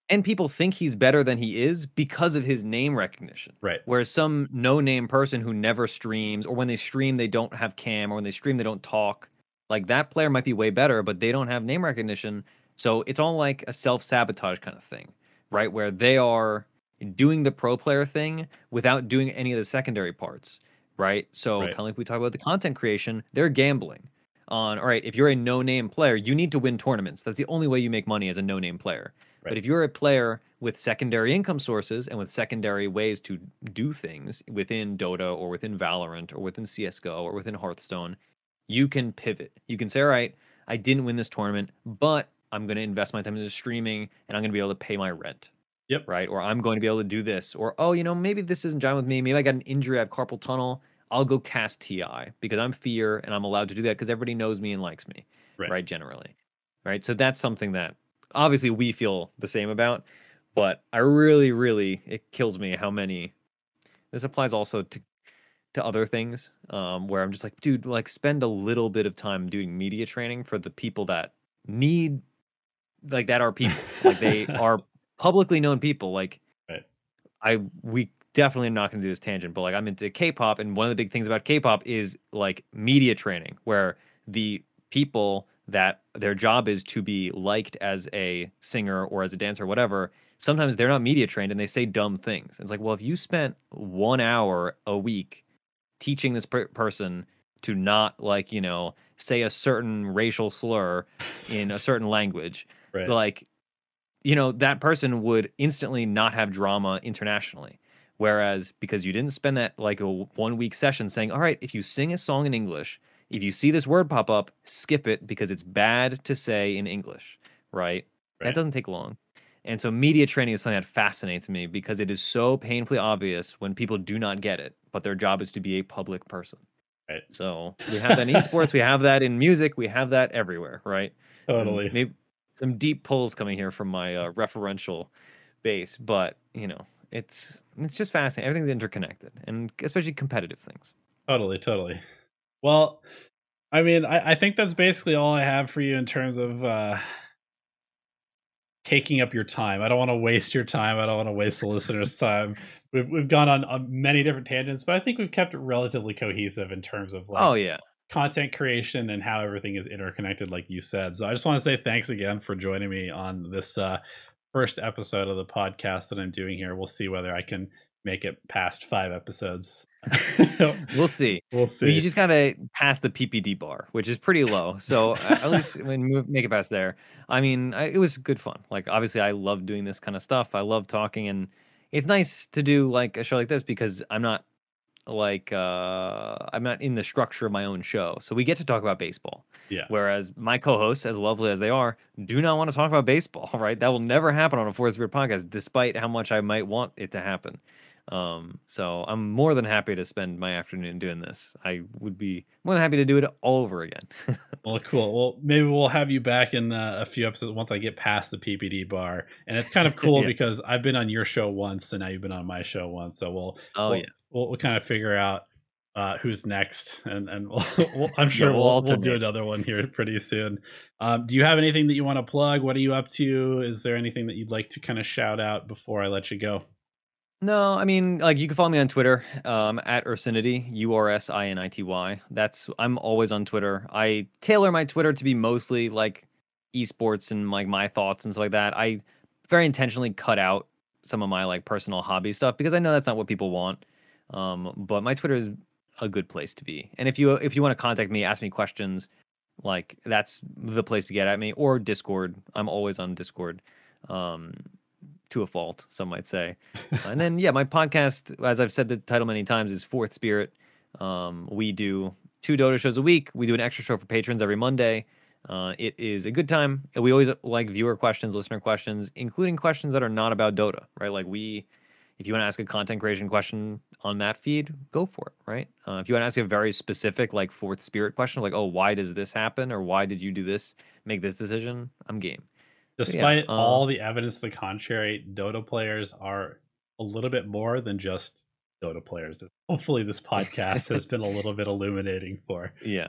And people think he's better than he is because of his name recognition. Right. Whereas some no-name person who never streams, or when they stream they don't have cam, or when they stream they don't talk, like that player might be way better, but they don't have name recognition. So it's all like a self-sabotage kind of thing, right? Where they are doing the pro player thing without doing any of the secondary parts, right? So right. kind of like we talk about the content creation, they're gambling on all right, if you're a no-name player, you need to win tournaments. That's the only way you make money as a no-name player. Right. But if you're a player with secondary income sources and with secondary ways to do things within Dota or within Valorant or within CS:GO or within Hearthstone, you can pivot. You can say, "All right, I didn't win this tournament, but I'm going to invest my time into streaming and I'm going to be able to pay my rent." Yep. Right. Or I'm going to be able to do this. Or, oh, you know, maybe this isn't jive with me. Maybe I got an injury. I have carpal tunnel. I'll go cast TI because I'm Fear and I'm allowed to do that because everybody knows me and likes me. Right. right. Generally. Right. So that's something that obviously we feel the same about. But I really, really, it kills me how many. This applies also to to other things um, where I'm just like, dude, like spend a little bit of time doing media training for the people that need, like that are people, like they [LAUGHS] are publicly known people. Like, right. I we definitely am not going to do this tangent, but like I'm into K-pop, and one of the big things about K-pop is like media training, where the people that their job is to be liked as a singer or as a dancer or whatever sometimes they're not media trained and they say dumb things it's like well if you spent one hour a week teaching this per- person to not like you know say a certain racial slur in a certain language [LAUGHS] right. like you know, that person would instantly not have drama internationally. Whereas because you didn't spend that like a one week session saying, all right, if you sing a song in English, if you see this word pop up, skip it because it's bad to say in English, right? right? That doesn't take long. And so media training is something that fascinates me because it is so painfully obvious when people do not get it, but their job is to be a public person. Right. So we have that in esports, we have that in music, we have that everywhere, right? [LAUGHS] Totally. maybe some deep pulls coming here from my uh, referential base, but you know, it's it's just fascinating. Everything's interconnected, and especially competitive things. Totally, totally. Well, I mean, I, I think that's basically all I have for you in terms of uh, taking up your time. I don't want to waste your time. I don't want to waste the listeners' time. We've we've gone on, on many different tangents, but I think we've kept it relatively cohesive in terms of like, oh yeah, content creation and how everything is interconnected like you said so i just want to say thanks again for joining me on this uh, first episode of the podcast that i'm doing here we'll see whether i can make it past five episodes. [LAUGHS] [LAUGHS] we'll see. We'll see. You just gotta pass the PPD bar, which is pretty low. So at least when make it past there, I mean, I, it was good fun. Like obviously, I love doing this kind of stuff. I love talking, and it's nice to do like a show like this because I'm not like uh I'm not in the structure of my own show. So we get to talk about baseball. Yeah. Whereas my co-hosts, as lovely as they are, do not want to talk about baseball, [LAUGHS] right? That will never happen on a Fourth Spirit podcast, despite how much I might want it to happen. Um, so I'm more than happy to spend my afternoon doing this. I would be more than happy to do it all over again. [LAUGHS] well, cool. Well, maybe we'll have you back in uh, a few episodes once I get past the PPD bar. And it's kind of [LAUGHS] cool yeah. because I've been on your show once, and now you've been on my show once. So we'll oh we'll, yeah we'll, we'll kind of figure out uh, who's next, and and [LAUGHS] we'll, we'll, I'm sure yeah, we'll, we'll, do another one here pretty soon. Um, do you have anything that you want to plug? What are you up to? Is there anything that you'd like to kind of shout out before I let you go? No, I mean, like you can follow me on Twitter um, at Ursinity, U R S I N I T Y. That's I'm always on Twitter. I tailor my Twitter to be mostly like esports and like my thoughts and stuff like that. I very intentionally cut out some of my like personal hobby stuff because I know that's not what people want. Um, but my Twitter is a good place to be. And if you if you want to contact me, ask me questions, like that's the place to get at me. Or Discord. I'm always on Discord. Um, to a fault, some might say. [LAUGHS] and then yeah, my podcast, as I've said the title many times, is Fourth Spirit. Um, we do two Dota shows a week. We do an extra show for patrons every Monday. Uh, it is a good time. We always like viewer questions, listener questions, including questions that are not about Dota, right? Like we, if you want to ask a content creation question on that feed, go for it, right? Uh, if you want to ask a very specific, like fourth spirit question, like, oh, why does this happen, or why did you do this, make this decision? I'm game. Despite yeah, all um the evidence to the contrary, Dota players are a little bit more than just Dota players. Hopefully, this [LAUGHS] podcast has been a little bit illuminating for. Yeah,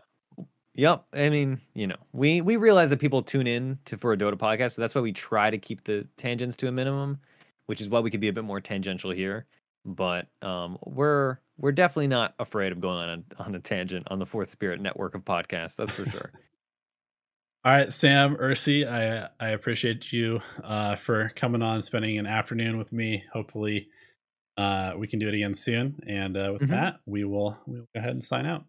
Yep. I mean, you know, we we realize that people tune in to for a Dota podcast, so that's why we try to keep the tangents to a minimum, which is why we could be a bit more tangential here. But um, we're we're definitely not afraid of going on a, on a tangent on the Fourth Spirit network of podcasts. That's for sure. [LAUGHS] All right, Sam Ursi, I I appreciate you uh, for coming on, spending an afternoon with me. Hopefully, uh, we can do it again soon. And uh, with mm-hmm. that, we will we will go ahead and sign out.